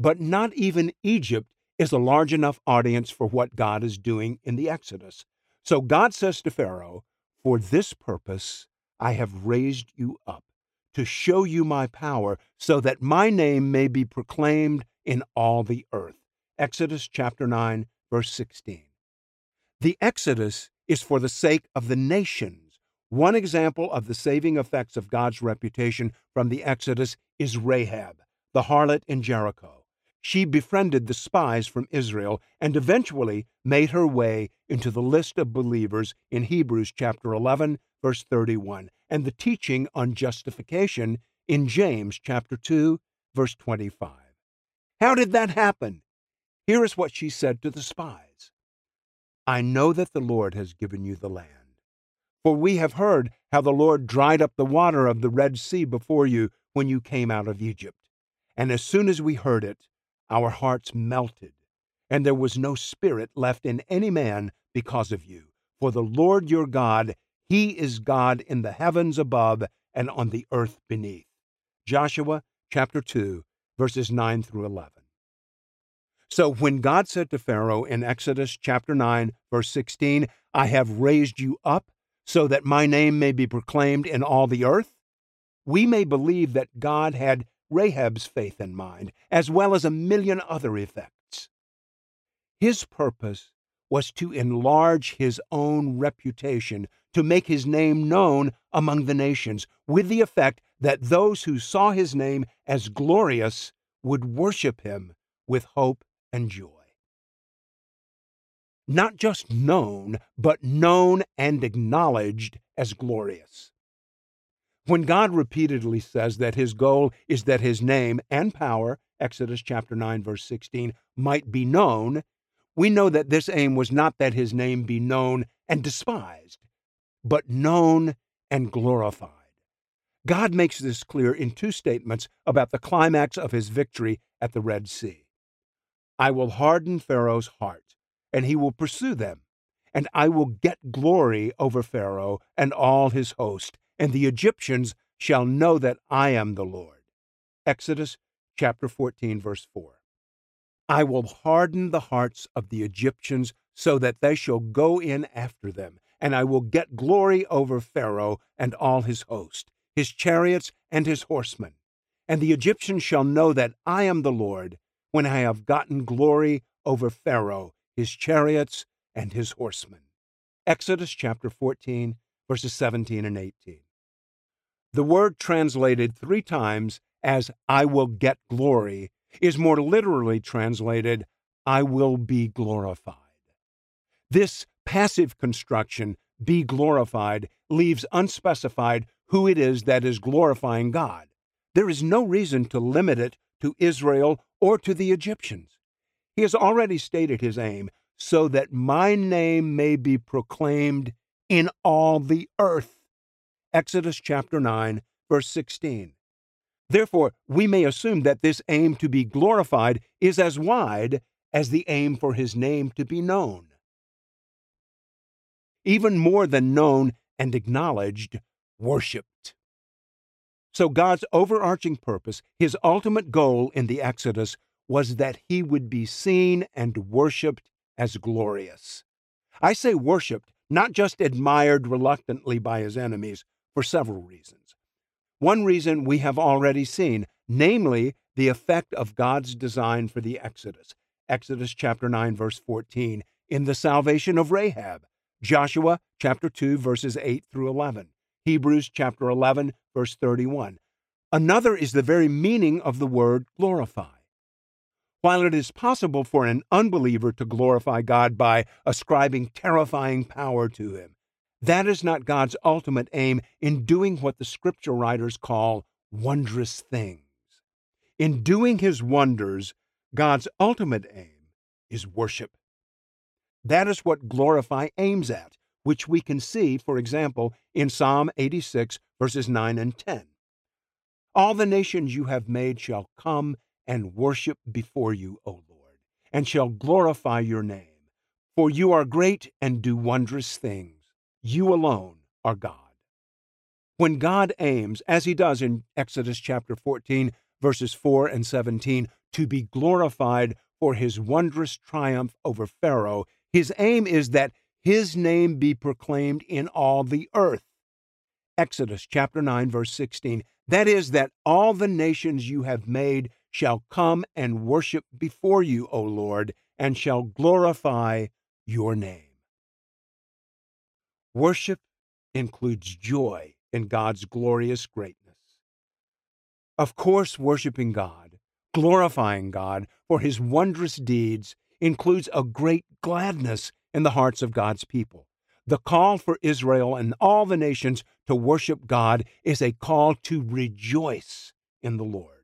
But not even Egypt is a large enough audience for what God is doing in the Exodus. So God says to Pharaoh, For this purpose I have raised you up to show you my power, so that my name may be proclaimed in all the earth. Exodus chapter 9, verse 16. The Exodus is for the sake of the nations. One example of the saving effects of God's reputation from the Exodus is Rahab, the harlot in Jericho. She befriended the spies from Israel and eventually made her way into the list of believers in Hebrews chapter 11 verse 31 and the teaching on justification in James chapter 2 verse 25. How did that happen? Here is what she said to the spies. I know that the Lord has given you the land. For we have heard how the Lord dried up the water of the Red Sea before you when you came out of Egypt. And as soon as we heard it, our hearts melted, and there was no spirit left in any man because of you. For the Lord your God, He is God in the heavens above and on the earth beneath. Joshua chapter 2, verses 9 through 11. So when God said to Pharaoh in Exodus chapter 9, verse 16, I have raised you up so that my name may be proclaimed in all the earth, we may believe that God had Rahab's faith in mind, as well as a million other effects. His purpose was to enlarge his own reputation, to make his name known among the nations, with the effect that those who saw his name as glorious would worship him with hope and joy. Not just known, but known and acknowledged as glorious. When God repeatedly says that his goal is that his name and power, Exodus chapter 9 verse 16, might be known, we know that this aim was not that his name be known and despised, but known and glorified. God makes this clear in two statements about the climax of his victory at the Red Sea. I will harden Pharaoh's heart, and he will pursue them, and I will get glory over Pharaoh and all his host, and the Egyptians shall know that I am the Lord. Exodus chapter 14, verse 4. I will harden the hearts of the Egyptians so that they shall go in after them, and I will get glory over Pharaoh and all his host, his chariots and his horsemen. And the Egyptians shall know that I am the Lord when I have gotten glory over Pharaoh, his chariots, and his horsemen. Exodus chapter 14, verses 17 and 18. The word translated three times as I will get glory is more literally translated I will be glorified. This passive construction, be glorified, leaves unspecified who it is that is glorifying God. There is no reason to limit it to Israel or to the Egyptians. He has already stated his aim so that my name may be proclaimed in all the earth. Exodus chapter 9, verse 16. Therefore, we may assume that this aim to be glorified is as wide as the aim for his name to be known. Even more than known and acknowledged, worshiped. So, God's overarching purpose, his ultimate goal in the Exodus, was that he would be seen and worshiped as glorious. I say worshiped, not just admired reluctantly by his enemies, for several reasons. One reason we have already seen, namely the effect of God's design for the Exodus. Exodus chapter 9 verse 14 in the salvation of Rahab. Joshua chapter 2 verses 8 through 11. Hebrews chapter 11 verse 31. Another is the very meaning of the word glorify. While it is possible for an unbeliever to glorify God by ascribing terrifying power to him, that is not God's ultimate aim in doing what the scripture writers call wondrous things. In doing his wonders, God's ultimate aim is worship. That is what glorify aims at, which we can see, for example, in Psalm 86, verses 9 and 10. All the nations you have made shall come and worship before you, O Lord, and shall glorify your name. For you are great and do wondrous things. You alone are God. When God aims, as he does in Exodus chapter 14, verses 4 and 17, to be glorified for his wondrous triumph over Pharaoh, his aim is that his name be proclaimed in all the earth. Exodus chapter 9 verse 16. That is that all the nations you have made shall come and worship before you, O Lord, and shall glorify your name. Worship includes joy in God's glorious greatness. Of course, worshiping God, glorifying God for his wondrous deeds includes a great gladness in the hearts of God's people. The call for Israel and all the nations to worship God is a call to rejoice in the Lord.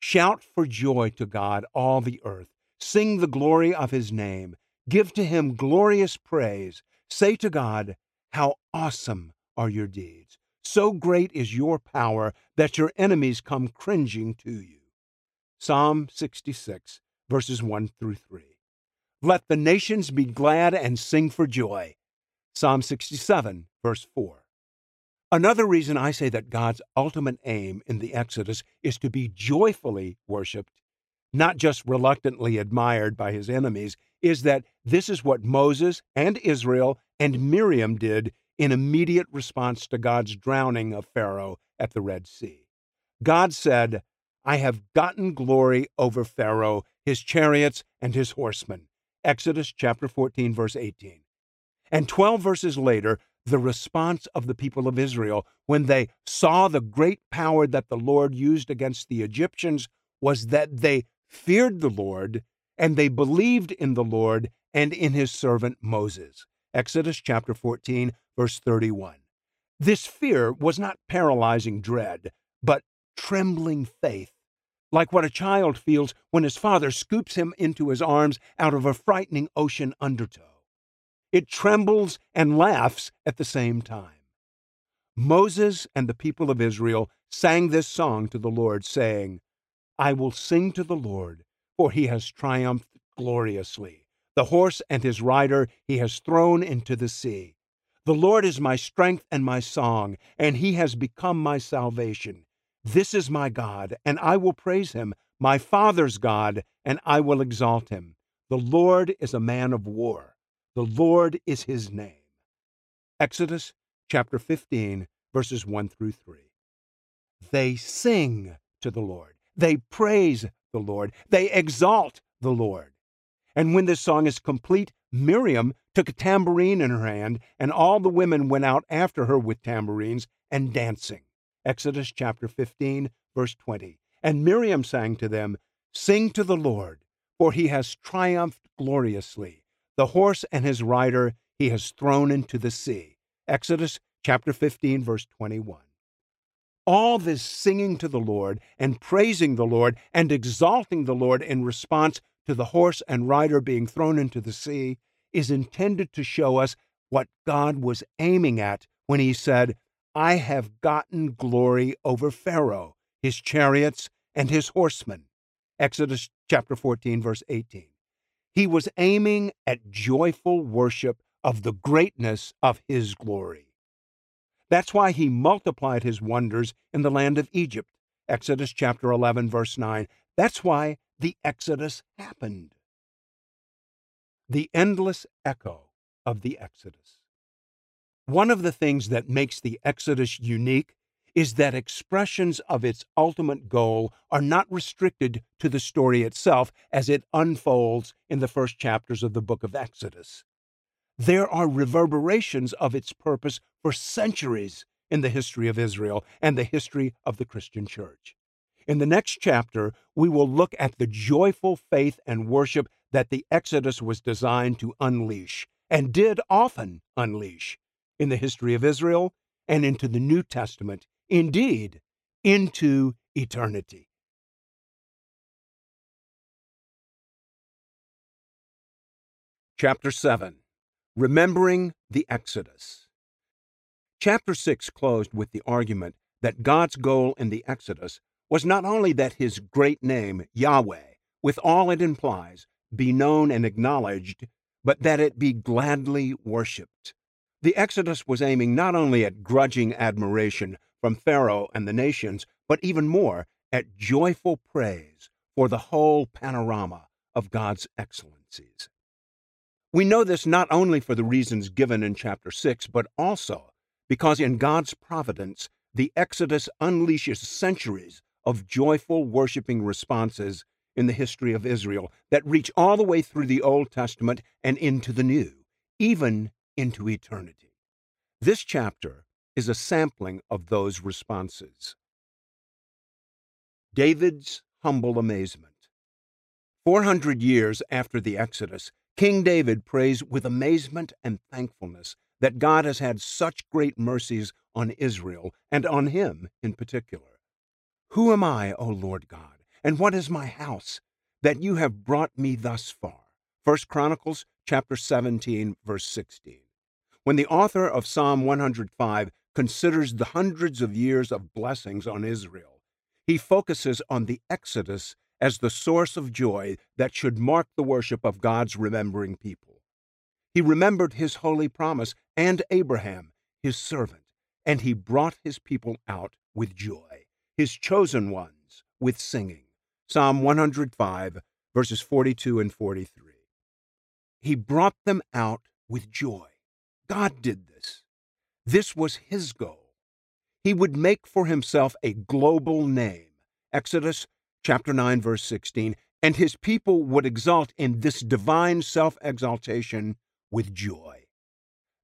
Shout for joy to God, all the earth. Sing the glory of his name. Give to him glorious praise. Say to God, How awesome are your deeds! So great is your power that your enemies come cringing to you. Psalm 66, verses 1 through 3. Let the nations be glad and sing for joy. Psalm 67, verse 4. Another reason I say that God's ultimate aim in the Exodus is to be joyfully worshiped, not just reluctantly admired by his enemies, is that this is what Moses and Israel and Miriam did in immediate response to God's drowning of Pharaoh at the Red Sea. God said, I have gotten glory over Pharaoh, his chariots, and his horsemen. Exodus chapter 14, verse 18. And 12 verses later, the response of the people of Israel when they saw the great power that the Lord used against the Egyptians was that they feared the Lord and they believed in the Lord and in his servant Moses. Exodus chapter 14, verse 31. This fear was not paralyzing dread, but trembling faith like what a child feels when his father scoops him into his arms out of a frightening ocean undertow. It trembles and laughs at the same time. Moses and the people of Israel sang this song to the Lord, saying, I will sing to the Lord, for he has triumphed gloriously. The horse and his rider he has thrown into the sea. The Lord is my strength and my song, and he has become my salvation. This is my God, and I will praise him, my Father's God, and I will exalt him. The Lord is a man of war. The Lord is his name. Exodus chapter 15, verses 1 through 3. They sing to the Lord. They praise the Lord. They exalt the Lord. And when this song is complete, Miriam took a tambourine in her hand, and all the women went out after her with tambourines and dancing. Exodus chapter 15, verse 20. And Miriam sang to them, Sing to the Lord, for he has triumphed gloriously. The horse and his rider he has thrown into the sea. Exodus chapter 15, verse 21. All this singing to the Lord and praising the Lord and exalting the Lord in response to the horse and rider being thrown into the sea is intended to show us what God was aiming at when he said, I have gotten glory over Pharaoh, his chariots, and his horsemen. Exodus chapter 14, verse 18. He was aiming at joyful worship of the greatness of his glory. That's why he multiplied his wonders in the land of Egypt. Exodus chapter 11, verse 9. That's why the Exodus happened. The endless echo of the Exodus. One of the things that makes the Exodus unique is that expressions of its ultimate goal are not restricted to the story itself as it unfolds in the first chapters of the book of Exodus. There are reverberations of its purpose for centuries in the history of Israel and the history of the Christian church. In the next chapter, we will look at the joyful faith and worship that the Exodus was designed to unleash and did often unleash in the history of Israel and into the New Testament, indeed, into eternity. Chapter 7 Remembering the Exodus. Chapter 6 closed with the argument that God's goal in the Exodus was not only that his great name, Yahweh, with all it implies, be known and acknowledged, but that it be gladly worshiped. The Exodus was aiming not only at grudging admiration from Pharaoh and the nations, but even more at joyful praise for the whole panorama of God's excellencies. We know this not only for the reasons given in chapter 6, but also because in God's providence, the Exodus unleashes centuries of joyful worshiping responses in the history of Israel that reach all the way through the Old Testament and into the New, even into eternity. This chapter is a sampling of those responses. David's humble amazement. 400 years after the Exodus, King David prays with amazement and thankfulness that God has had such great mercies on Israel and on him in particular. Who am I, O Lord God, and what is my house that you have brought me thus far? 1 Chronicles chapter 17 verse 16. When the author of Psalm 105 considers the hundreds of years of blessings on Israel, he focuses on the Exodus as the source of joy that should mark the worship of God's remembering people. He remembered his holy promise and Abraham, his servant, and he brought his people out with joy, his chosen ones with singing. Psalm 105, verses 42 and 43. He brought them out with joy. God did this. This was his goal. He would make for himself a global name. Exodus chapter 9 verse 16, and his people would exult in this divine self-exaltation with joy.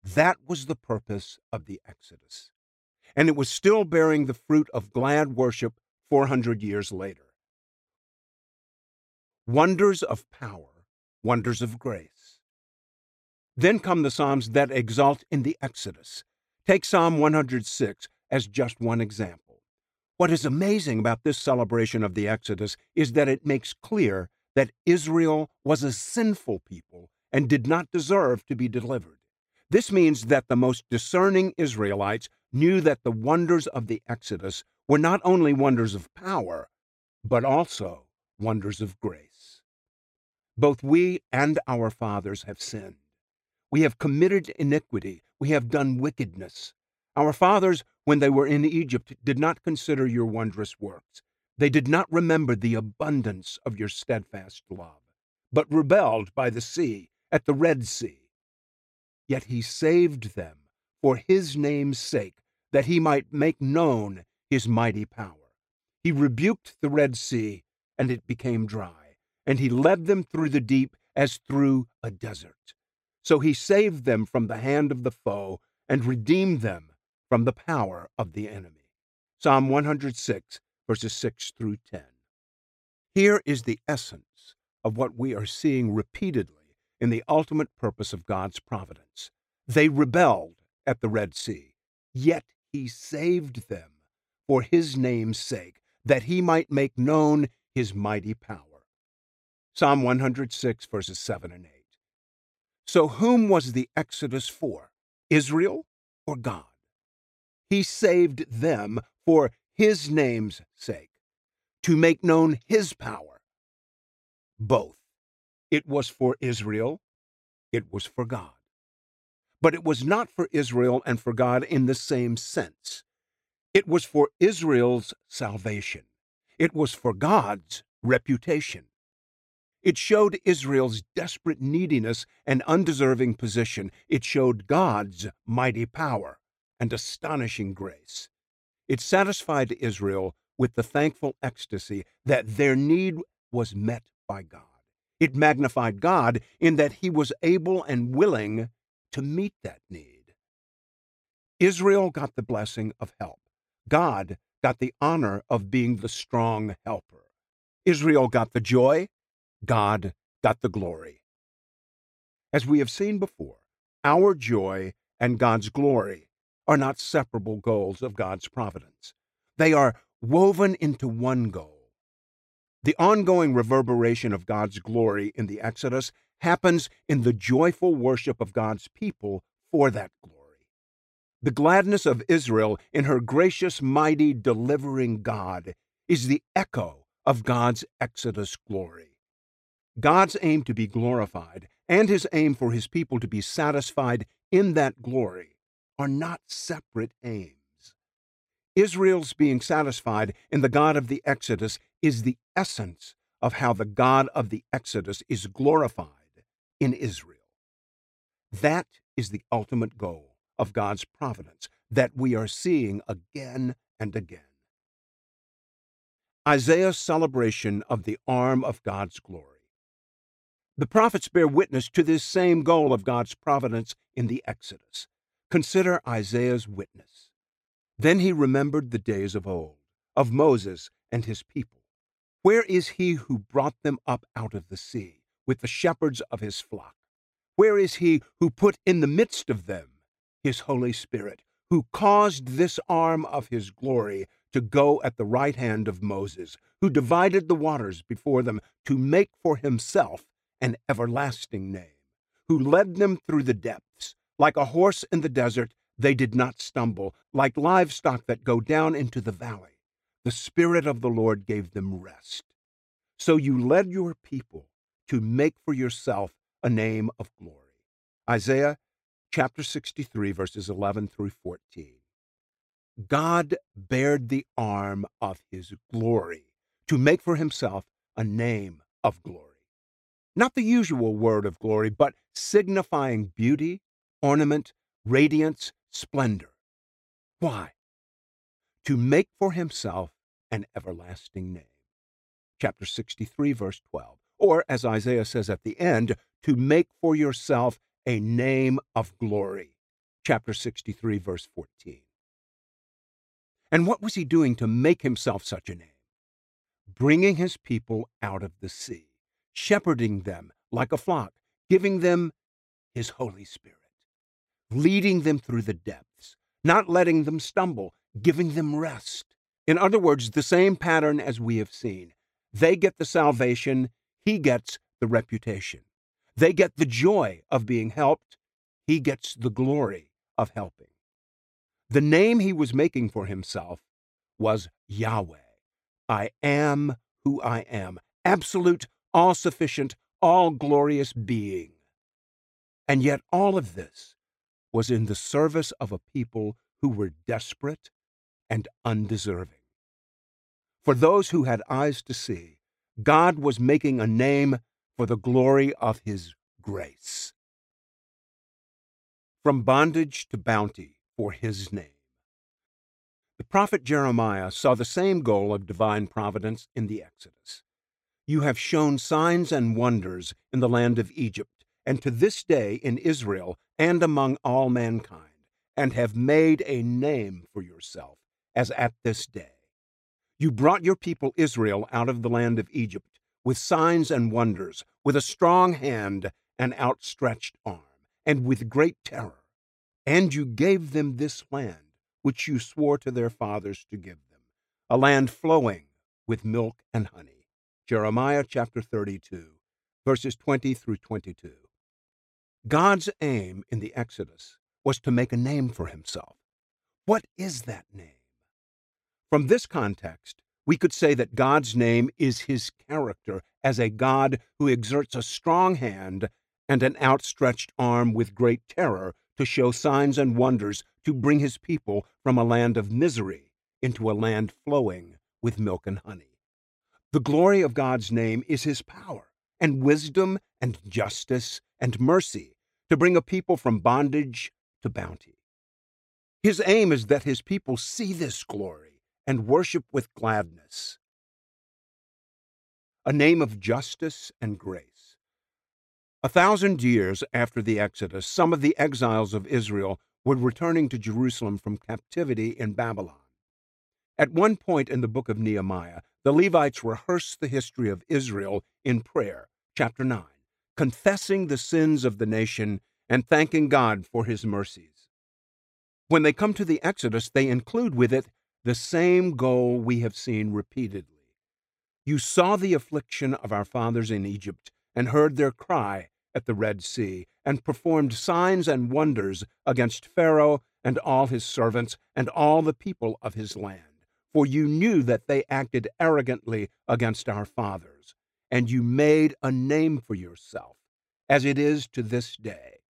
That was the purpose of the Exodus. And it was still bearing the fruit of glad worship 400 years later. Wonders of power, wonders of grace. Then come the Psalms that exalt in the Exodus. Take Psalm 106 as just one example. What is amazing about this celebration of the Exodus is that it makes clear that Israel was a sinful people and did not deserve to be delivered. This means that the most discerning Israelites knew that the wonders of the Exodus were not only wonders of power, but also wonders of grace. Both we and our fathers have sinned. We have committed iniquity. We have done wickedness. Our fathers, when they were in Egypt, did not consider your wondrous works. They did not remember the abundance of your steadfast love, but rebelled by the sea at the Red Sea. Yet he saved them for his name's sake, that he might make known his mighty power. He rebuked the Red Sea, and it became dry, and he led them through the deep as through a desert. So he saved them from the hand of the foe and redeemed them from the power of the enemy. Psalm 106, verses 6 through 10. Here is the essence of what we are seeing repeatedly in the ultimate purpose of God's providence. They rebelled at the Red Sea, yet he saved them for his name's sake, that he might make known his mighty power. Psalm 106, verses 7 and 8. So, whom was the Exodus for? Israel or God? He saved them for his name's sake, to make known his power. Both. It was for Israel, it was for God. But it was not for Israel and for God in the same sense. It was for Israel's salvation. It was for God's reputation. It showed Israel's desperate neediness and undeserving position. It showed God's mighty power and astonishing grace. It satisfied Israel with the thankful ecstasy that their need was met by God. It magnified God in that he was able and willing to meet that need. Israel got the blessing of help. God got the honor of being the strong helper. Israel got the joy. God got the glory. As we have seen before, our joy and God's glory are not separable goals of God's providence. They are woven into one goal the ongoing reverberation of God's glory in the Exodus happens in the joyful worship of God's people for that glory. The gladness of Israel in her gracious, mighty, delivering God is the echo of God's Exodus glory. God's aim to be glorified and his aim for his people to be satisfied in that glory are not separate aims. Israel's being satisfied in the God of the Exodus is the essence of how the God of the Exodus is glorified in Israel. That is the ultimate goal of God's providence. that we are seeing again and again. Isaiah's celebration of the arm of God's glory. The prophets bear witness to this same goal of God's providence in the Exodus. Consider Isaiah's witness. Then he remembered the days of old, of Moses and his people. Where is he who brought them up out of the sea with the shepherds of his flock? Where is he who put in the midst of them his Holy Spirit, who caused this arm of his glory to go at the right hand of Moses, who divided the waters before them to make for himself an everlasting name, who led them through the depths. Like a horse in the desert, they did not stumble, like livestock that go down into the valley. The Spirit of the Lord gave them rest. So you led your people to make for yourself a name of glory. Isaiah chapter 63, verses 11 through 14. God bared the arm of his glory to make for himself a name of glory. Not the usual word of glory, but signifying beauty, ornament, radiance, splendor. Why? To make for himself an everlasting name. Chapter 63, verse 12. Or, as Isaiah says at the end, to make for yourself a name of glory. Chapter 63, verse 14. And what was he doing to make himself such a name? Bringing his people out of the sea shepherding them like a flock, giving them his Holy Spirit, leading them through the depths, not letting them stumble, giving them rest. In other words, the same pattern as we have seen. They get the salvation, he gets the reputation. They get the joy of being helped, he gets the glory of helping. The name he was making for himself was Yahweh. I am who I am, absolute all sufficient, all glorious being. And yet, all of this was in the service of a people who were desperate and undeserving. For those who had eyes to see, God was making a name for the glory of His grace. From bondage to bounty for His name. The prophet Jeremiah saw the same goal of divine providence in the Exodus. You have shown signs and wonders in the land of Egypt, and to this day in Israel and among all mankind, and have made a name for yourself, as at this day. You brought your people Israel out of the land of Egypt with signs and wonders, with a strong hand and outstretched arm, and with great terror. And you gave them this land, which you swore to their fathers to give them, a land flowing with milk and honey. Jeremiah chapter 32, verses 20 through 22. God's aim in the Exodus was to make a name for himself. What is that name? From this context, we could say that God's name is his character as a God who exerts a strong hand and an outstretched arm with great terror to show signs and wonders to bring his people from a land of misery into a land flowing with milk and honey. The glory of God's name is his power and wisdom and justice and mercy to bring a people from bondage to bounty. His aim is that his people see this glory and worship with gladness. A name of justice and grace. A thousand years after the Exodus, some of the exiles of Israel were returning to Jerusalem from captivity in Babylon. At one point in the book of Nehemiah, the Levites rehearse the history of Israel in prayer, chapter 9, confessing the sins of the nation and thanking God for his mercies. When they come to the Exodus, they include with it the same goal we have seen repeatedly. You saw the affliction of our fathers in Egypt and heard their cry at the Red Sea, and performed signs and wonders against Pharaoh and all his servants and all the people of his land for you knew that they acted arrogantly against our fathers, and you made a name for yourself, as it is to this day.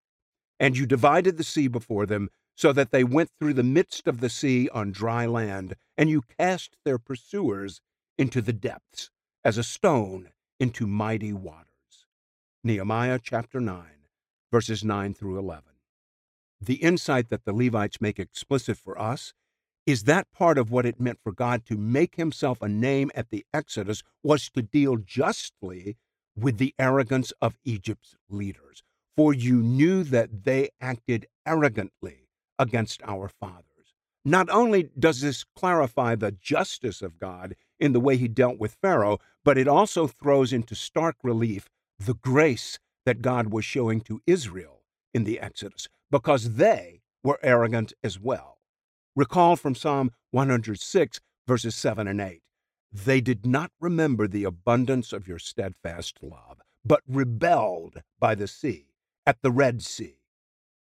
And you divided the sea before them, so that they went through the midst of the sea on dry land, and you cast their pursuers into the depths, as a stone into mighty waters. Nehemiah chapter 9, verses 9 through 11. The insight that the Levites make explicit for us is that part of what it meant for God to make himself a name at the Exodus was to deal justly with the arrogance of Egypt's leaders. For you knew that they acted arrogantly against our fathers. Not only does this clarify the justice of God in the way he dealt with Pharaoh, but it also throws into stark relief the grace that God was showing to Israel in the Exodus, because they were arrogant as well. Recall from Psalm 106, verses 7 and 8. They did not remember the abundance of your steadfast love, but rebelled by the sea, at the Red Sea.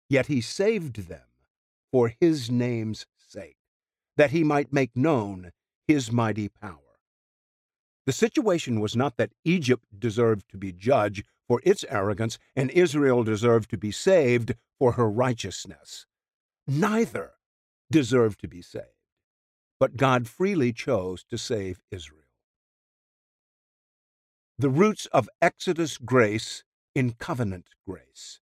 Yet he saved them for his name's sake, that he might make known his mighty power. The situation was not that Egypt deserved to be judged for its arrogance and Israel deserved to be saved for her righteousness. Neither deserved to be saved, but God freely chose to save Israel. The roots of Exodus grace in covenant grace.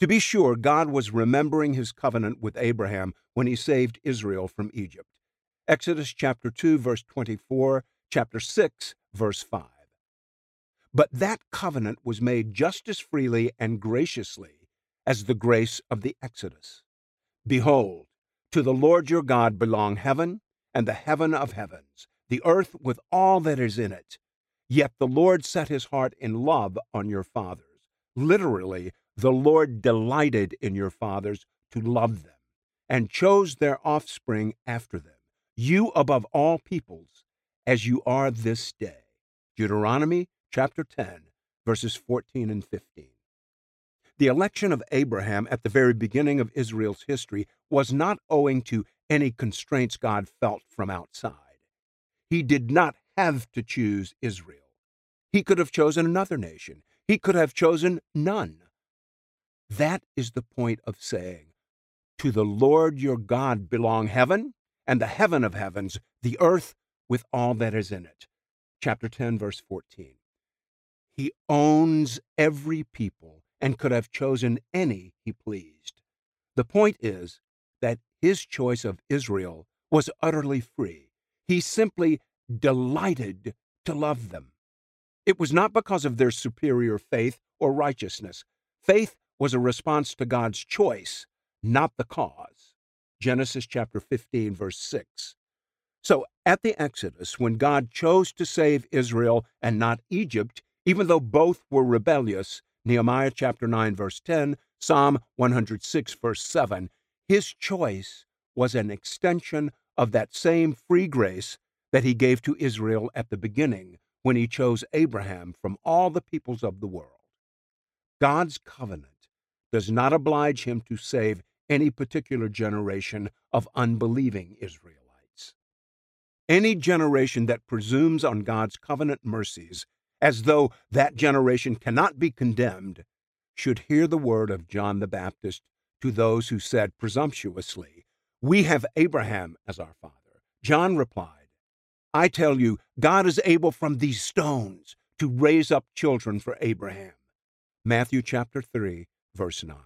To be sure, God was remembering his covenant with Abraham when he saved Israel from Egypt. Exodus chapter 2 verse 24, chapter 6 verse 5. But that covenant was made just as freely and graciously as the grace of the Exodus. Behold, to the Lord your God belong heaven and the heaven of heavens, the earth with all that is in it. Yet the Lord set his heart in love on your fathers. Literally, the Lord delighted in your fathers to love them, and chose their offspring after them, you above all peoples, as you are this day. Deuteronomy chapter 10, verses 14 and 15. The election of Abraham at the very beginning of Israel's history was not owing to any constraints God felt from outside. He did not have to choose Israel. He could have chosen another nation. He could have chosen none. That is the point of saying, To the Lord your God belong heaven and the heaven of heavens, the earth with all that is in it. Chapter 10, verse 14. He owns every people and could have chosen any he pleased. The point is that his choice of Israel was utterly free. He simply delighted to love them. It was not because of their superior faith or righteousness. Faith was a response to God's choice, not the cause. Genesis chapter 15, verse 6. So at the Exodus, when God chose to save Israel and not Egypt, even though both were rebellious, Nehemiah chapter 9, verse 10, Psalm 106, verse 7, his choice was an extension of that same free grace that he gave to Israel at the beginning when he chose Abraham from all the peoples of the world. God's covenant does not oblige him to save any particular generation of unbelieving Israelites. Any generation that presumes on God's covenant mercies as though that generation cannot be condemned should hear the word of John the Baptist to those who said presumptuously, We have Abraham as our father. John replied, I tell you, God is able from these stones to raise up children for Abraham. Matthew chapter 3, verse 9.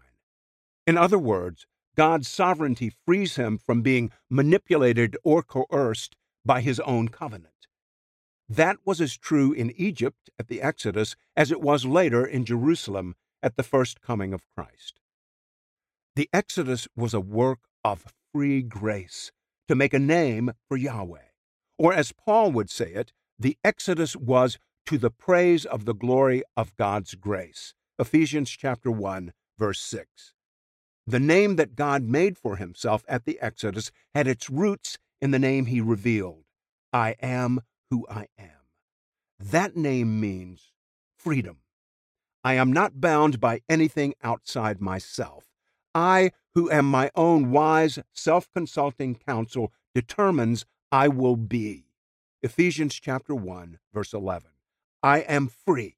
In other words, God's sovereignty frees him from being manipulated or coerced by his own covenant. That was as true in Egypt at the Exodus as it was later in Jerusalem at the first coming of Christ. The Exodus was a work of free grace to make a name for Yahweh. Or as Paul would say it, the Exodus was to the praise of the glory of God's grace. Ephesians chapter 1, verse 6. The name that God made for himself at the Exodus had its roots in the name he revealed I am who I am. That name means freedom. I am not bound by anything outside myself. I, who am my own wise, self consulting counsel, determines I will be. Ephesians chapter 1, verse 11. I am free.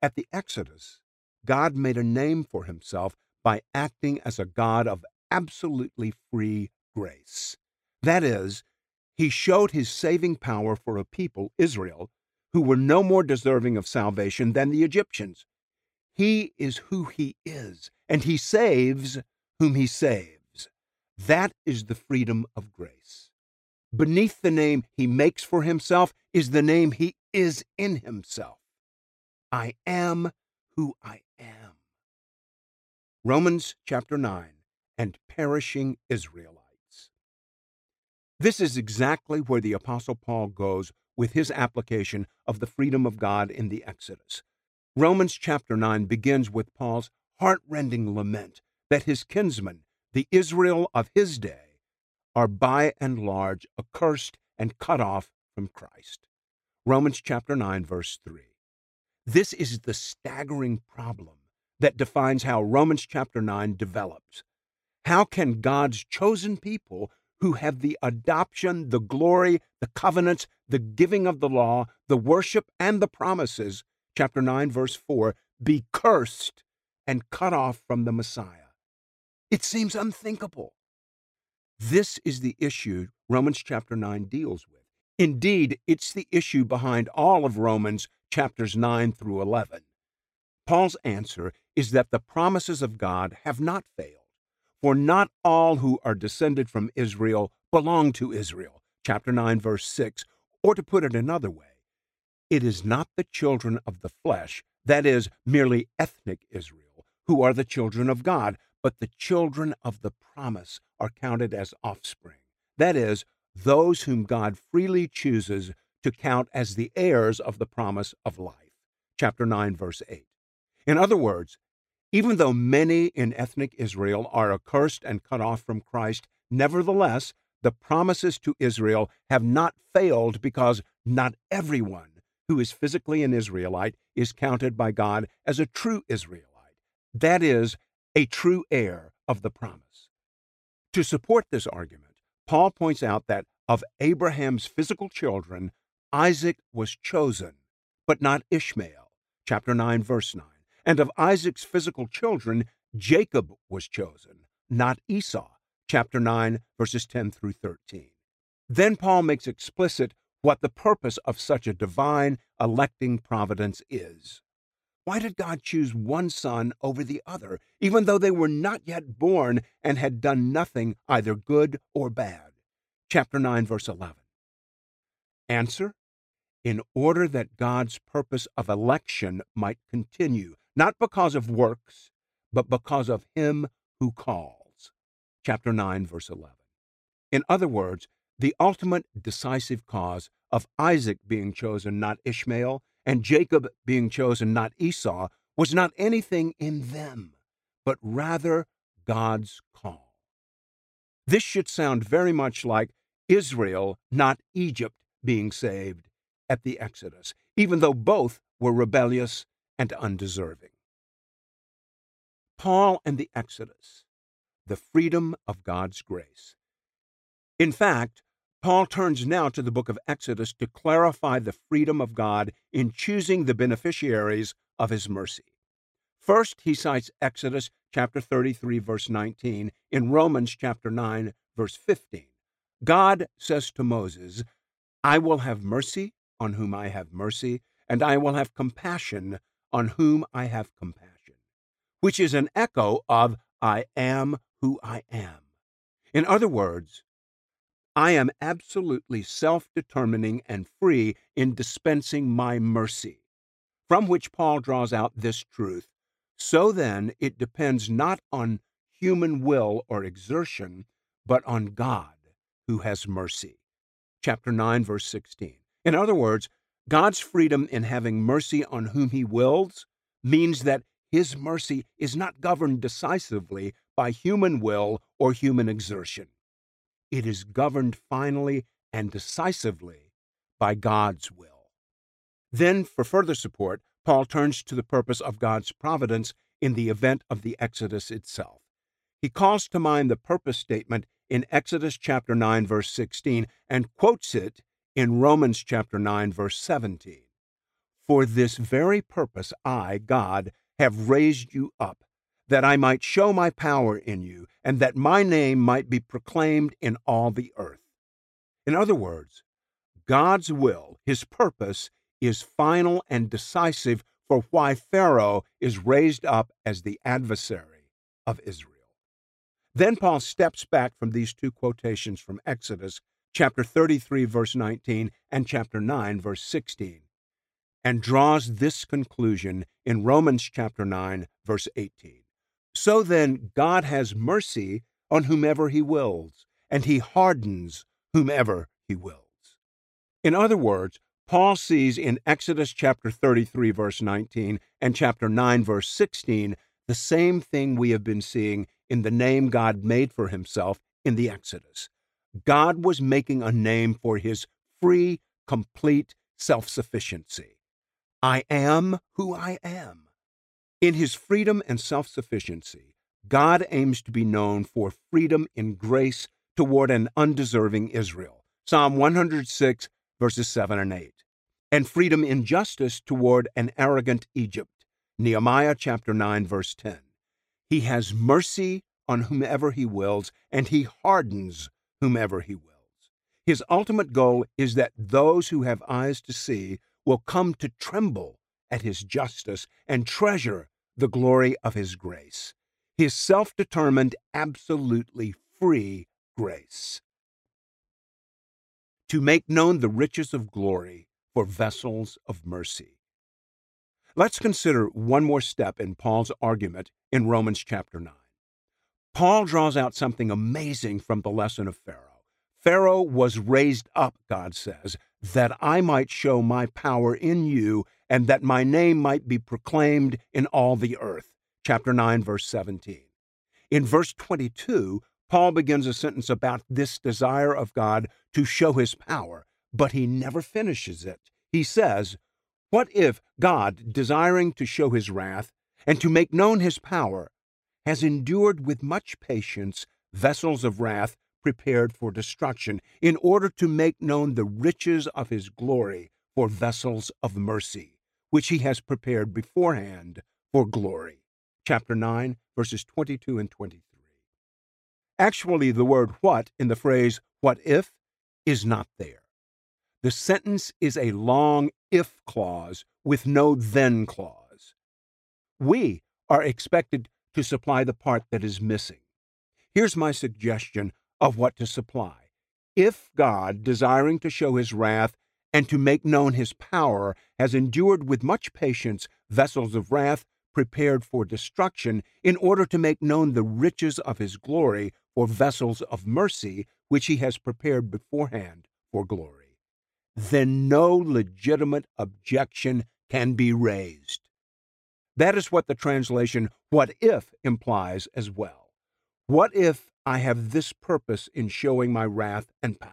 At the Exodus, God made a name for himself by acting as a God of absolutely free grace. That is, he showed his saving power for a people, Israel, who were no more deserving of salvation than the Egyptians. He is who he is, and he saves whom he saves. That is the freedom of grace. Beneath the name he makes for himself is the name he is in himself. I am who I am. Romans chapter 9 and perishing Israelites. This is exactly where the Apostle Paul goes with his application of the freedom of God in the Exodus. Romans chapter 9 begins with Paul's heartrending lament that his kinsmen, the Israel of his day, are by and large accursed and cut off from Christ. Romans chapter 9, verse 3. This is the staggering problem that defines how Romans chapter 9 develops. How can God's chosen people who have the adoption, the glory, the covenants, the giving of the law, the worship, and the promises, chapter 9, verse 4, be cursed and cut off from the Messiah. It seems unthinkable. This is the issue Romans chapter 9 deals with. Indeed, it's the issue behind all of Romans chapters 9 through 11. Paul's answer is that the promises of God have not failed. For not all who are descended from Israel belong to Israel. Chapter 9, verse 6. Or to put it another way, it is not the children of the flesh, that is, merely ethnic Israel, who are the children of God, but the children of the promise are counted as offspring. That is, those whom God freely chooses to count as the heirs of the promise of life. Chapter 9, verse 8. In other words, even though many in ethnic Israel are accursed and cut off from Christ, nevertheless, the promises to Israel have not failed because not everyone who is physically an Israelite is counted by God as a true Israelite, that is, a true heir of the promise. To support this argument, Paul points out that of Abraham's physical children, Isaac was chosen, but not Ishmael. Chapter 9, verse 9. And of Isaac's physical children, Jacob was chosen, not Esau. Chapter 9, verses 10 through 13. Then Paul makes explicit what the purpose of such a divine electing providence is. Why did God choose one son over the other, even though they were not yet born and had done nothing either good or bad? Chapter 9, verse 11. Answer In order that God's purpose of election might continue, not because of works, but because of him who calls. Chapter 9, verse 11. In other words, the ultimate decisive cause of Isaac being chosen, not Ishmael, and Jacob being chosen, not Esau, was not anything in them, but rather God's call. This should sound very much like Israel, not Egypt, being saved at the Exodus, even though both were rebellious and undeserving. Paul and the Exodus, the freedom of God's grace. In fact, Paul turns now to the book of Exodus to clarify the freedom of God in choosing the beneficiaries of his mercy. First, he cites Exodus chapter 33 verse 19 in Romans chapter 9 verse 15. God says to Moses, I will have mercy on whom I have mercy, and I will have compassion on whom I have compassion, which is an echo of I am who I am. In other words, I am absolutely self determining and free in dispensing my mercy, from which Paul draws out this truth. So then, it depends not on human will or exertion, but on God who has mercy. Chapter 9, verse 16. In other words, God's freedom in having mercy on whom he wills means that his mercy is not governed decisively by human will or human exertion. It is governed finally and decisively by God's will. Then, for further support, Paul turns to the purpose of God's providence in the event of the Exodus itself. He calls to mind the purpose statement in Exodus chapter 9 verse 16 and quotes it in Romans chapter 9, verse 17. For this very purpose I, God, have raised you up, that I might show my power in you, and that my name might be proclaimed in all the earth. In other words, God's will, his purpose, is final and decisive for why Pharaoh is raised up as the adversary, of Israel. Then Paul steps back from these two quotations from Exodus chapter 33, verse 19, and chapter 9, verse 16, and draws this conclusion in Romans chapter 9, verse 18. So then, God has mercy on whomever he wills, and he hardens whomever he wills. In other words, Paul sees in Exodus chapter 33, verse 19, and chapter 9, verse 16, the same thing we have been seeing in the name God made for himself in the Exodus. God was making a name for his free, complete self sufficiency. I am who I am. In his freedom and self sufficiency, God aims to be known for freedom in grace toward an undeserving Israel. Psalm 106, verses 7 and 8. And freedom in justice toward an arrogant Egypt. Nehemiah chapter 9, verse 10. He has mercy on whomever he wills, and he hardens whomever he wills. His ultimate goal is that those who have eyes to see will come to tremble at his justice and treasure the glory of his grace, his self determined, absolutely free grace. To make known the riches of glory for vessels of mercy. Let's consider one more step in Paul's argument in Romans chapter 9. Paul draws out something amazing from the lesson of Pharaoh. Pharaoh was raised up, God says, that I might show my power in you and that my name might be proclaimed in all the earth. Chapter 9, verse 17. In verse 22, Paul begins a sentence about this desire of God to show his power, but he never finishes it. He says, What if God, desiring to show his wrath and to make known his power, has endured with much patience vessels of wrath prepared for destruction, in order to make known the riches of his glory for vessels of mercy, which he has prepared beforehand for glory. Chapter 9, verses 22 and 23. Actually, the word what in the phrase what if is not there. The sentence is a long if clause with no then clause. We are expected to supply the part that is missing. Here's my suggestion of what to supply. If God, desiring to show his wrath and to make known his power, has endured with much patience vessels of wrath prepared for destruction, in order to make known the riches of his glory for vessels of mercy, which he has prepared beforehand for glory, then no legitimate objection can be raised. That is what the translation what if implies as well. What if I have this purpose in showing my wrath and power?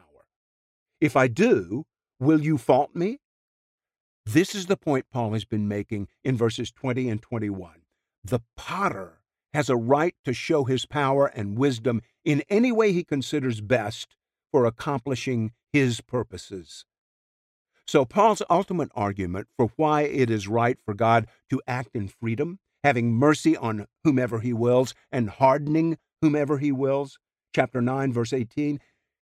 If I do, will you fault me? This is the point Paul has been making in verses 20 and 21. The potter has a right to show his power and wisdom in any way he considers best for accomplishing his purposes. So, Paul's ultimate argument for why it is right for God to act in freedom, having mercy on whomever he wills, and hardening whomever he wills, chapter 9, verse 18,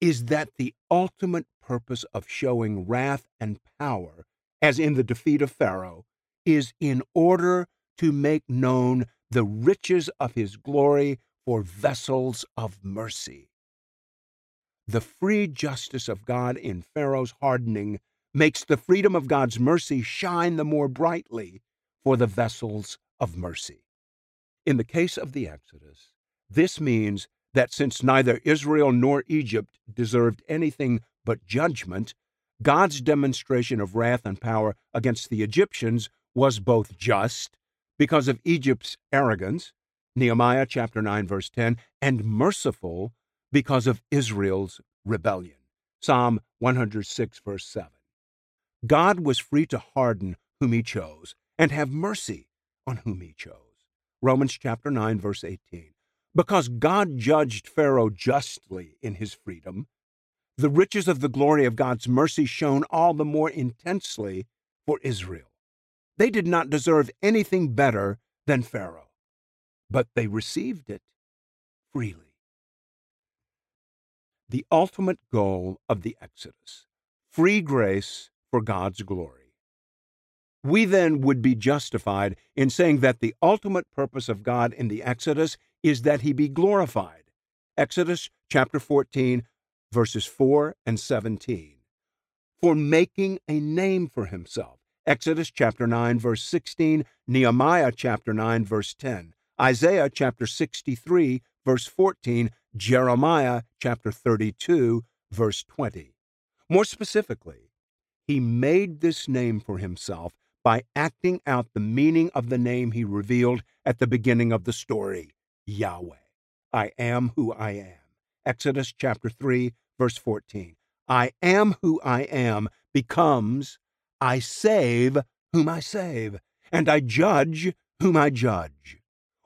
is that the ultimate purpose of showing wrath and power, as in the defeat of Pharaoh, is in order to make known the riches of his glory for vessels of mercy. The free justice of God in Pharaoh's hardening makes the freedom of God's mercy shine the more brightly for the vessels of mercy. In the case of the Exodus, this means that since neither Israel nor Egypt deserved anything but judgment, God's demonstration of wrath and power against the Egyptians was both just because of Egypt's arrogance, Nehemiah chapter 9 verse 10, and merciful because of Israel's rebellion, Psalm 106 verse 7. God was free to harden whom he chose and have mercy on whom he chose. Romans chapter 9 verse 18. Because God judged Pharaoh justly in his freedom, the riches of the glory of God's mercy shone all the more intensely for Israel. They did not deserve anything better than Pharaoh, but they received it freely. The ultimate goal of the Exodus free grace for God's glory. We then would be justified in saying that the ultimate purpose of God in the Exodus is that he be glorified. Exodus chapter 14, verses 4 and 17. For making a name for himself. Exodus chapter 9, verse 16, Nehemiah chapter 9, verse 10, Isaiah chapter 63, verse 14, Jeremiah chapter 32, verse 20. More specifically, he made this name for himself by acting out the meaning of the name he revealed at the beginning of the story Yahweh. I am who I am. Exodus chapter 3, verse 14. I am who I am becomes I save whom I save, and I judge whom I judge.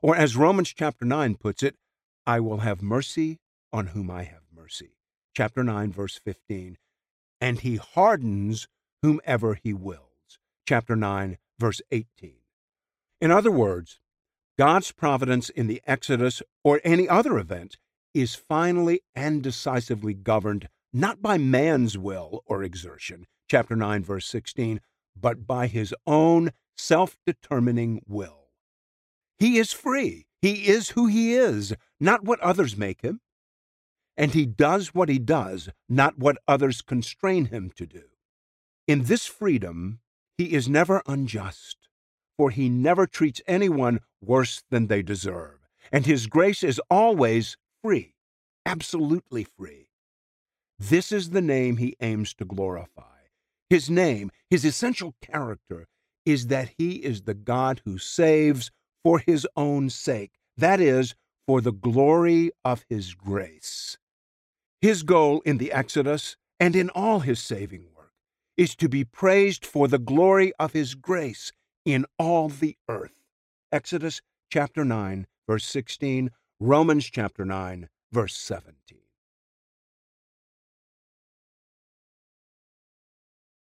Or as Romans chapter 9 puts it, I will have mercy on whom I have mercy. Chapter 9, verse 15. And he hardens whomever he wills. Chapter 9, verse 18. In other words, God's providence in the Exodus or any other event is finally and decisively governed not by man's will or exertion, chapter 9, verse 16, but by his own self determining will. He is free. He is who he is, not what others make him. And he does what he does, not what others constrain him to do. In this freedom, he is never unjust, for he never treats anyone worse than they deserve, and his grace is always free, absolutely free. This is the name he aims to glorify. His name, his essential character, is that he is the God who saves for his own sake, that is, for the glory of his grace. His goal in the Exodus and in all his saving work is to be praised for the glory of his grace in all the earth. Exodus chapter 9, verse 16, Romans chapter 9, verse 17.